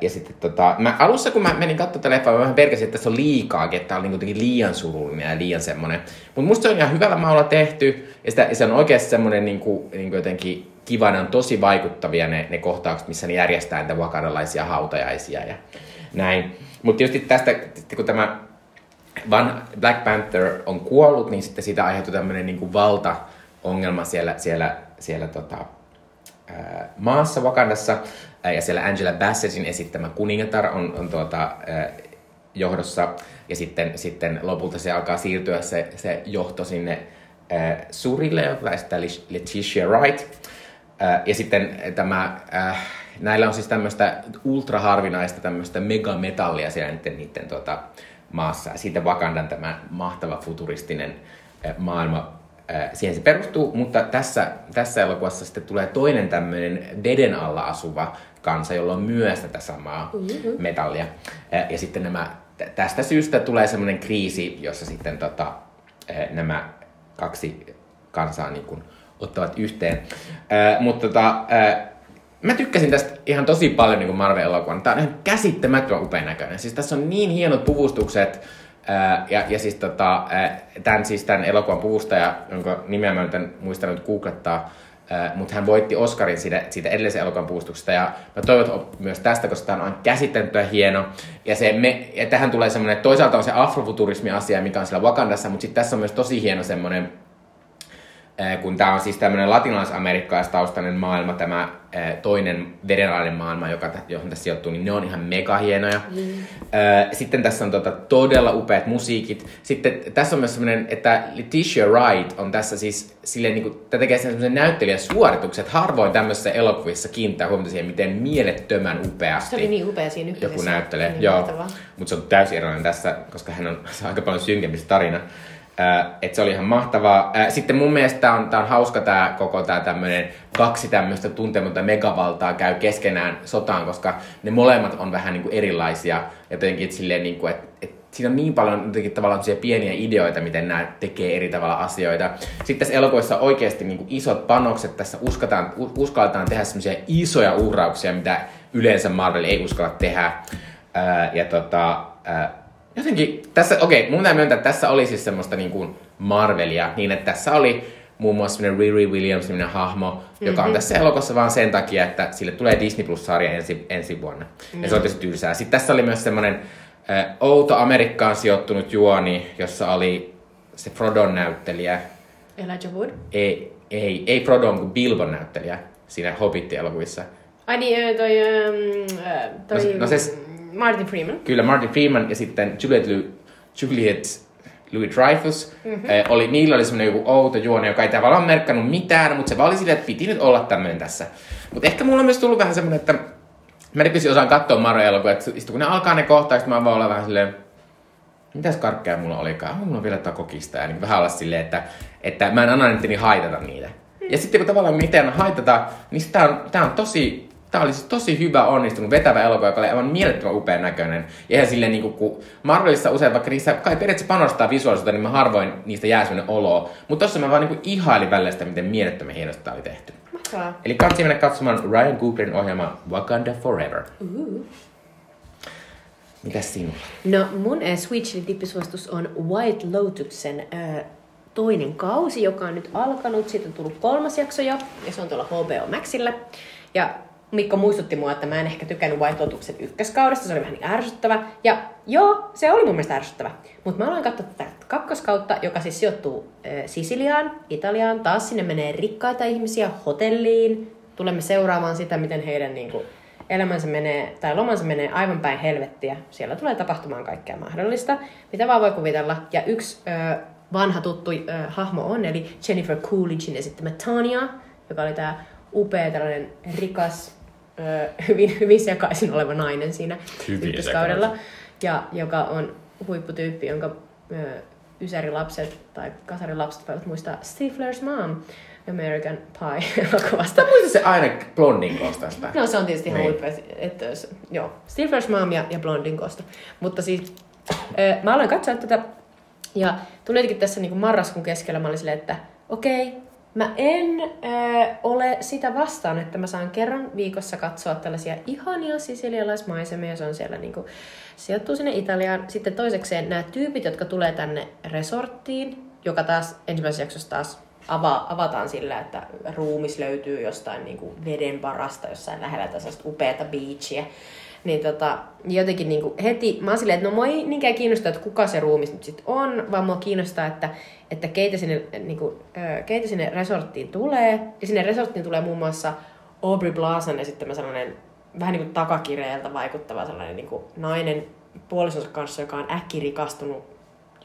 Ja sitten tota, mä, alussa kun mä menin katsomaan tätä leffaa, mä vähän pelkäsin, että se on liikaakin, että tämä on niin jotenkin liian surullinen ja liian semmoinen. Mutta musta se on ihan hyvällä maulla tehty, ja, sitä, ja se on oikeasti semmoinen niin kuin, niin kuin jotenkin kiva, ne on tosi vaikuttavia ne, ne kohtaukset, missä ne järjestää niitä wakandalaisia hautajaisia ja näin. Mutta tietysti tästä, kun tämä Van Black Panther on kuollut, niin sitten siitä aiheutui tämmöinen niin valtaongelma siellä, siellä, siellä tota, ää, maassa Wakandassa. Ää, ja siellä Angela Bassettin esittämä kuningatar on, on tuota, ää, johdossa. Ja sitten, sitten lopulta se alkaa siirtyä se, se johto sinne ää, Surille, joka esittää Letitia Wright. Ää, ja sitten tämä, äh, näillä on siis tämmöistä ultraharvinaista tämmöistä megametallia siellä niiden, niiden tuota, maassa. Ja siitä Wakandan tämä mahtava futuristinen äh, maailma, äh, siihen se perustuu, mutta tässä, tässä elokuvassa sitten tulee toinen tämmöinen veden alla asuva kansa, jolla on myös tätä samaa mm-hmm. metallia. Äh, ja sitten nämä, tä- tästä syystä tulee semmoinen kriisi, jossa sitten tota, äh, nämä kaksi kansaa niin kuin ottavat yhteen. Äh, mutta tota, äh, mä tykkäsin tästä ihan tosi paljon niin Marvel-elokuvan. Tää on ihan käsittämättömän upean näköinen. Siis tässä on niin hienot puvustukset. Äh, ja, ja siis tota, äh, tämän, siis tämän elokuvan puvustaja, jonka nimeä mä nyt en muistanut googlettaa, mutta hän voitti Oscarin siitä, siitä edellisen elokuvan puvustuksesta. Ja mä toivon myös tästä, koska tämä on käsittämättömän hieno. Ja, se me, ja tähän tulee semmoinen, toisaalta on se afrofuturismi-asia, mikä on siellä Wakandassa, mutta sitten tässä on myös tosi hieno semmoinen kun tämä on siis tämmöinen latinalais-amerikkalaistaustainen maailma, tämä toinen vedenalainen maailma, joka, johon tässä sijoittuu, niin ne on ihan mega hienoja. Mm. Sitten tässä on tota, todella upeat musiikit. Sitten tässä on myös semmoinen, että Letitia Wright on tässä siis silleen, niin kuin, tämä tekee semmoisen näyttelijäsuorituksen, että harvoin tämmöisissä elokuvissa kiinnittää huomiota siihen, miten mielettömän upeasti Se oli niin upea siinä joku näyttelee. Niin Joo, mutta se on täysin erilainen tässä, koska hän on, *laughs* se on aika paljon synkempi tarina. Äh, että se oli ihan mahtavaa. Äh, sitten mun mielestä tää on, tää on hauska tää koko tää tämmönen kaksi tämmöistä tuntematonta megavaltaa käy keskenään sotaan, koska ne molemmat on vähän niinku erilaisia. Jotenkin silleen niinku, että et siinä on niin paljon jotenkin tavallaan pieniä ideoita, miten nämä tekee eri tavalla asioita. Sitten tässä elokuvassa oikeasti niin isot panokset, tässä uskataan, uskalletaan tehdä semmoisia isoja uhrauksia, mitä yleensä Marvel ei uskalla tehdä. Ää, ja tota, ää, jotenkin tässä, okei, okay, mun pitää myöntää, että tässä oli siis semmoista niin kuin Marvelia, niin että tässä oli muun muassa semmoinen Riri Williams semmoinen hahmo, mm-hmm. joka on mhm. tässä elokuvassa vaan sen takia, että sille tulee Disney Plus-sarja ensi, ensi vuonna. Mm-hmm. Ja se on tietysti tylsää. Sitten tässä oli myös semmoinen äh, outo Amerikkaan sijoittunut juoni, jossa oli se Frodon näyttelijä. Elijah Wood? Ei, ei, ei Frodon, kuin Bilbon näyttelijä siinä Hobbit-elokuvissa. Ai niin, toi... Um, toi no, no se, Martin Freeman. Kyllä, Martin Freeman ja sitten Juliet, Lu, Juliet Louis Dreyfus. Mm-hmm. Eh, oli, niillä oli semmoinen joku outo juoni, joka ei tavallaan merkkannut mitään, mutta se vaan oli silleen, että piti nyt olla tämmöinen tässä. Mutta ehkä mulla on myös tullut vähän semmoinen, että mä nykyisin osaan katsoa Marvel-elokuvia, että kun ne alkaa ne kohtaukset, mä voin olla vähän silleen, mitäs karkkeja mulla olikaan? Mulla on vielä jotain kokista. Ja niin vähän olla silleen, että, että mä en anna niitä haitata niitä. Mm. Ja sitten kun tavallaan miten haitata, niin tää on, tää on tosi Tämä oli siis tosi hyvä onnistunut vetävä elokuva, joka oli aivan mielettömän upean näköinen. Ja ihan silleen, niin kuin, kun Marvelissa usein, vaikka niissä kai periaatteessa panostaa visuaalisuutta, niin mä harvoin niistä jää sellainen olo. Mutta tossa mä vaan niin ihailin välillä sitä, miten mielettömän hienosti tämä oli tehty. Mahtavaa. Eli kansi mennä katsomaan Ryan Cooperin ohjelma Wakanda Forever. Uh. Mitäs sinulla? No mun äh, Switchin tippisuositus on White Lotuksen äh, toinen kausi, joka on nyt alkanut. Siitä on tullut kolmas jakso jo, ja se on tuolla HBO Maxilla. Ja Mikko muistutti mua, että mä en ehkä tykännyt White Lotuksen ykköskaudesta, se oli vähän niin ärsyttävä. Ja joo, se oli mun mielestä ärsyttävä. Mutta mä aloin katsoa tätä kakkoskautta, joka siis sijoittuu äh, Sisiliaan, Italiaan. Taas sinne menee rikkaita ihmisiä hotelliin. Tulemme seuraamaan sitä, miten heidän niin kuin, elämänsä menee, tai lomansa menee aivan päin helvettiä. Siellä tulee tapahtumaan kaikkea mahdollista, mitä vaan voi kuvitella. Ja yksi äh, vanha tuttu äh, hahmo on, eli Jennifer Coolidgein esittämä Tanya, joka oli tämä upea tällainen rikas hyvin, hyvin sekaisin oleva nainen siinä ykköskaudella. Ja joka on huipputyyppi, jonka ö, ysärilapset tai kasarilapset voivat muistaa Stifler's Mom. American Pie-elokuvasta. *laughs* Mä muistan se aina Blondin kostasta. No se on tietysti ihan niin. huippu, että joo, Stifler's Mom ja, ja Blondin kosta. Mutta siis ö, mä aloin katsoa tätä ja tuli jotenkin tässä niin marraskuun keskellä, mä olin silleen, että okei, okay, Mä en äh, ole sitä vastaan, että mä saan kerran viikossa katsoa tällaisia ihania sisilialaismaisemia. Se on siellä niinku, sijoittuu sinne Italiaan. Sitten toisekseen nämä tyypit, jotka tulee tänne resorttiin, joka taas ensimmäisessä jaksossa taas ava, avataan sillä, että ruumis löytyy jostain niinku veden varasta, jossain lähellä tällaista upeata beachia niin tota, jotenkin niinku heti, mä oon silleen, että no mua ei niinkään kiinnosta, että kuka se ruumis nyt sitten on, vaan mua kiinnostaa, että, että keitä, sinne, niinku, keitä sinne resorttiin tulee. Ja sinne resorttiin tulee muun muassa Aubrey Blaasan esittämä sellainen vähän niin takakireeltä vaikuttava sellainen niin kuin nainen puolisonsa kanssa, joka on äkkirikastunut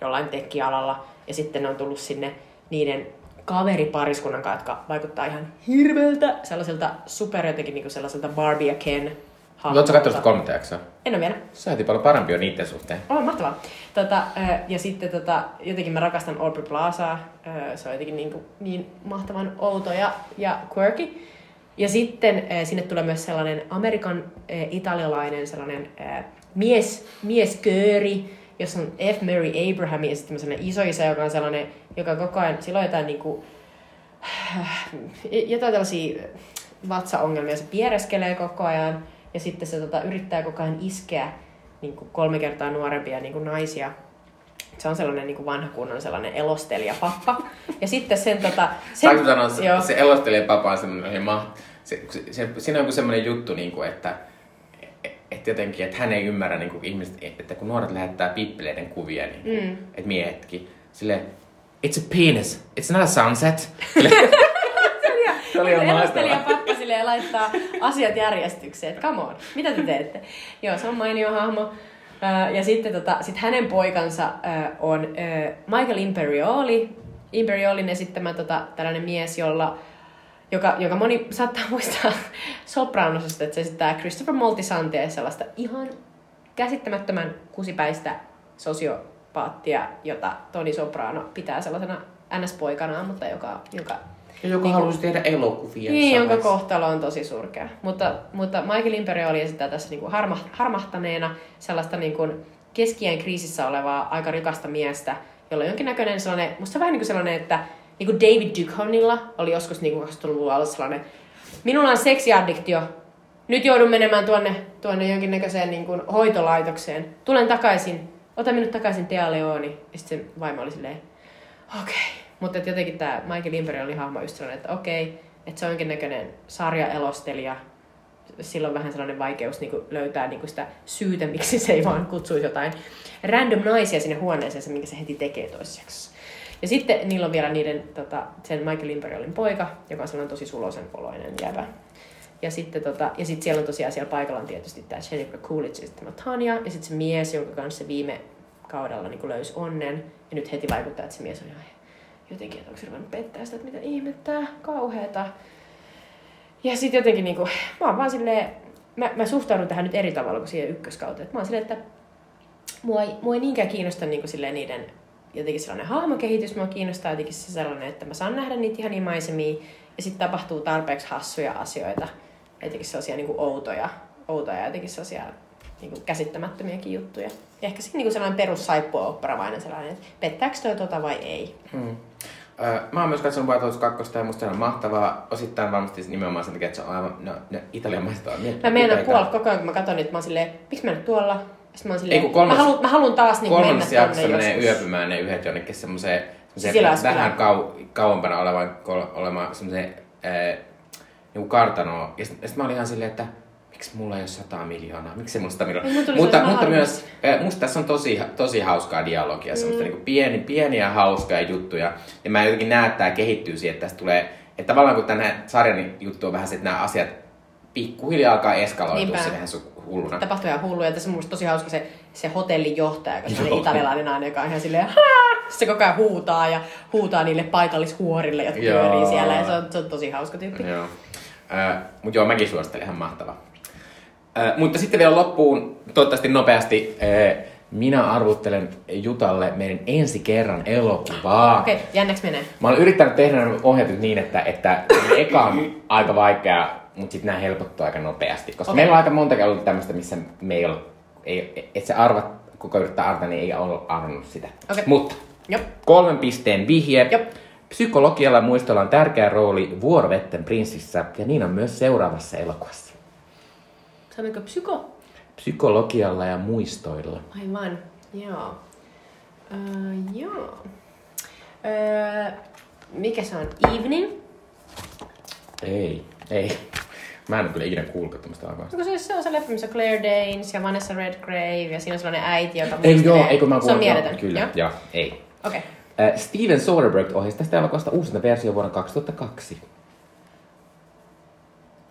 jollain tekkialalla. Ja sitten ne on tullut sinne niiden kaveripariskunnan kanssa, jotka vaikuttaa ihan hirveältä sellaisilta super jotenkin niin kuin sellaisilta Barbie ja Ken hahmoilta. Oletko katsonut kolmatta jaksoa? En ole vielä. Sä paljon parempi on niiden suhteen. Oh, mahtavaa. Tota, ja sitten tota, jotenkin mä rakastan Aubrey Plazaa. Se on jotenkin niin, niin mahtavan outo ja, ja quirky. Ja sitten sinne tulee myös sellainen Amerikan italialainen sellainen mies, mieskööri, jossa on F. Mary Abraham ja sitten sellainen iso isä, joka on sellainen, joka koko ajan, silloin jotain niin kuin, jotain tällaisia vatsaongelmia, se piereskelee koko ajan ja sitten se tota, yrittää koko ajan iskeä niin kuin kolme kertaa nuorempia niin kuin naisia. Se on sellainen niin kuin vanha kunnon sellainen elostelijapappa. Ja sitten sen tota... Sen, sanoa, se, se elostelijapappa on semmoinen ma, se, se, se, siinä on joku semmoinen juttu, niin kuin, että että jotenkin, että hän ei ymmärrä niin kuin ihmiset, että kun nuoret lähettää pippeleiden kuvia, niin mm. että miehetkin, sille it's a penis, it's not a sunset. *laughs* se oli ihan elostelija silleen laittaa asiat järjestykseen, että come on, mitä te teette? Joo, se on mainio hahmo. Ja sitten tota, sit hänen poikansa on Michael Imperioli, Imperiolin esittämä tota, tällainen mies, jolla joka, joka moni saattaa *laughs* muistaa Sopranosesta, että se esittää Christopher Moltisantia sellaista ihan käsittämättömän kusipäistä sosio psykopaattia, jota Toni Soprano pitää sellaisena NS-poikanaan, mutta joka, joka Ja joka halusi tehdä elokuvia. niin, jonka kohtalo on tosi surkea. Mutta, mutta Michael Imperioli esittää tässä niin kuin harma, harmahtaneena sellaista niin kuin keskiään kriisissä olevaa aika rikasta miestä, jolla on jonkinnäköinen sellainen, musta vähän niin kuin sellainen, että niin kuin David Duchovnilla oli joskus niin kuin 20-luvulla alussa sellainen, minulla on seksiaddiktio, nyt joudun menemään tuonne, tuonne jonkinnäköiseen niin kuin hoitolaitokseen. Tulen takaisin, ota minut takaisin Tea Leoni. Ja sitten se vaimo oli silleen, okei. Okay. Mutta jotenkin tämä Michael Imperial oli hahmo just sellainen, että okei, että se on jonkinnäköinen sarjaelostelija. Sillä on vähän sellainen vaikeus niin löytää niin sitä syytä, miksi se ei vaan kutsuisi jotain random naisia sinne huoneeseen, minkä se heti tekee toiseksi. Ja sitten niillä on vielä niiden, tota, sen Michael Imperialin poika, joka on sellainen tosi sulosen oloinen jävä. Ja sitten tota, ja sit siellä on tosiaan siellä paikalla on tietysti tämä Jennifer Coolidge ja sitten Tanya, ja sitten se mies, jonka kanssa se viime kaudella niin löysi onnen. Ja nyt heti vaikuttaa, että se mies on ihan jotenkin, että onko se ruvennut pettää sitä, että mitä ihmettä, kauheeta. Ja sitten jotenkin niinku, mä oon vaan silleen, mä, mä suhtaudun tähän nyt eri tavalla kuin siihen ykköskauteen. Et Mä oon silleen, että mua ei, mua ei niinkään kiinnosta niinku silleen niiden jotenkin sellainen hahmokehitys, mua kiinnostaa jotenkin se sellainen, että mä saan nähdä niitä ihania maisemia ja sitten tapahtuu tarpeeksi hassuja asioita, jotenkin sellaisia niinku outoja, outoja ja jotenkin sellaisia niinku käsittämättömiäkin juttuja. Ja ehkä sitten niinku sellainen perus saippuaopperavainen sellainen, että pettääkö toi tota vai ei. Hmm. Öö, mä oon myös katsonut White 2 ja musta se on mahtavaa. Osittain varmasti nimenomaan sen takia, että se on aivan, no, no italian maista on Mä meinaan puolella koko ajan, kun mä katson niitä, mä oon silleen, miksi mä nyt tuolla? Sitten mä oon silleen, Ei, kolmas- mä, haluan, mä haluan taas niin mennä Kolmannessa jaksossa tonne menee joskus. yöpymään ne yhdet jonnekin semmoiseen, vähän kau, kauempana olevan, olemaan semmoiseen äh, niinku kartanoon. Ja sitten sit mä olin ihan silleen, että miksi mulla ei ole sata miljoonaa, miksi mulla sata miljoonaa. Mutta, mutta myös, äh, musta tässä on tosi, tosi hauskaa dialogia, semmoista niinku pieni, pieniä hauskaa juttuja. Ja mä jotenkin näen, että tämä kehittyy siihen, että tästä tulee, että tavallaan kun tänne sarjan juttu on vähän se, että nämä asiat pikkuhiljaa alkaa eskaloitua se vähän su- hulluna. Tapahtuu ihan hulluja. Ja Tässä on musta tosi hauska se, se hotellin johtaja, joka on italialainen nainen, joka on ihan silleen, Haa! Se koko ajan huutaa ja huutaa niille paikallishuorille, jotka pyörii siellä. Ja se on, se on tosi hauska tyyppi. Joo. Äh, mutta joo, mäkin suosittelen ihan mahtava. Äh, mutta sitten vielä loppuun, toivottavasti nopeasti, äh, minä arvuttelen Jutalle meidän ensi kerran elokuvaa. Okei, okay, jännäks menee. Mä olen yrittänyt tehdä nämä ohjatut niin, että, että eka on aika vaikea, mutta sitten nämä helpottuu aika nopeasti. Koska Okei. meillä on aika monta ollut tämmöistä, missä me ei ole, ei, että se arvat, kuka yrittää arvata, niin ei ole arvannut sitä. Okei. Mutta Jop. kolmen pisteen vihje. Jop. Psykologialla ja muistolla on tärkeä rooli Vuorovetten prinssissä ja niin on myös seuraavassa elokuvassa. Sanoinko psyko? Psykologialla ja muistoilla. Aivan, joo. Uh, joo. Uh, mikä se on? Evening? Ei, ei. Mä en ole kyllä ikinä kuullut tämmöistä elokuvasta. Onko se, se on se leffa, missä Claire Danes ja Vanessa Redgrave ja siinä on sellainen äiti, joka Ei, muistelee. joo, eikö mä Se on mieletön. Kyllä, Joo? joo, ei. Okei. Äh, Steven Soderbergh ohjasi tästä elokuvasta uusinta versio vuonna 2002.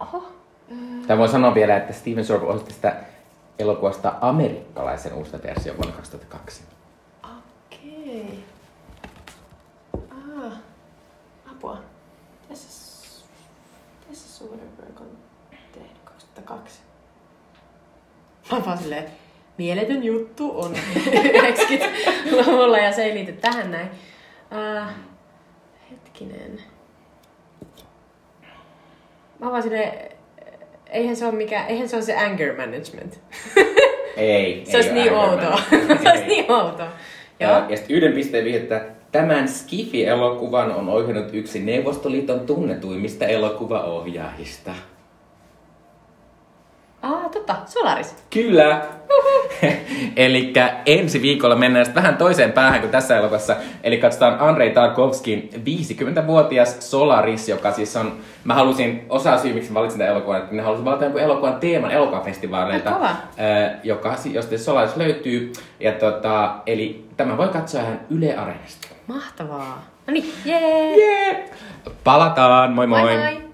Oho. Tai voi sanoa vielä, että Steven Soderbergh ohjasi tästä elokuvasta amerikkalaisen uusinta versio vuonna 2002. Okei. Ah. Apua. Tässä, tässä Soderbergh on tehnyt 2002. Mä vaan silleen, mieletön juttu on *laughs* 90-luvulla ja se ei liity tähän näin. Uh, hetkinen. Mä vaan silleen, eihän se ole mikä, eihän se ole se anger management. Ei, se olisi niin outoa. *laughs* Se olisi niin outoa. Ja, Joo. ja sitten yhden pisteen vihjettä. Tämän Skifi-elokuvan on ohjannut yksi Neuvostoliiton tunnetuimmista elokuvaohjaajista. Ah, totta. Solaris. Kyllä. *laughs* Eli ensi viikolla mennään sitten vähän toiseen päähän kuin tässä elokuvassa. Eli katsotaan Andrei Tarkovskin 50-vuotias Solaris, joka siis on... Mä halusin, osa syy miksi valitsin tämän elokuvan, että minä halusin valita jonkun elokuvan teeman elokuvafestivaaleilta, ää, joka, josta Solaris löytyy. Ja tota, eli tämä voi katsoa ihan Yle Areenasta. Mahtavaa. No niin, jee! Yeah. Palataan, moi moi! Moi moi!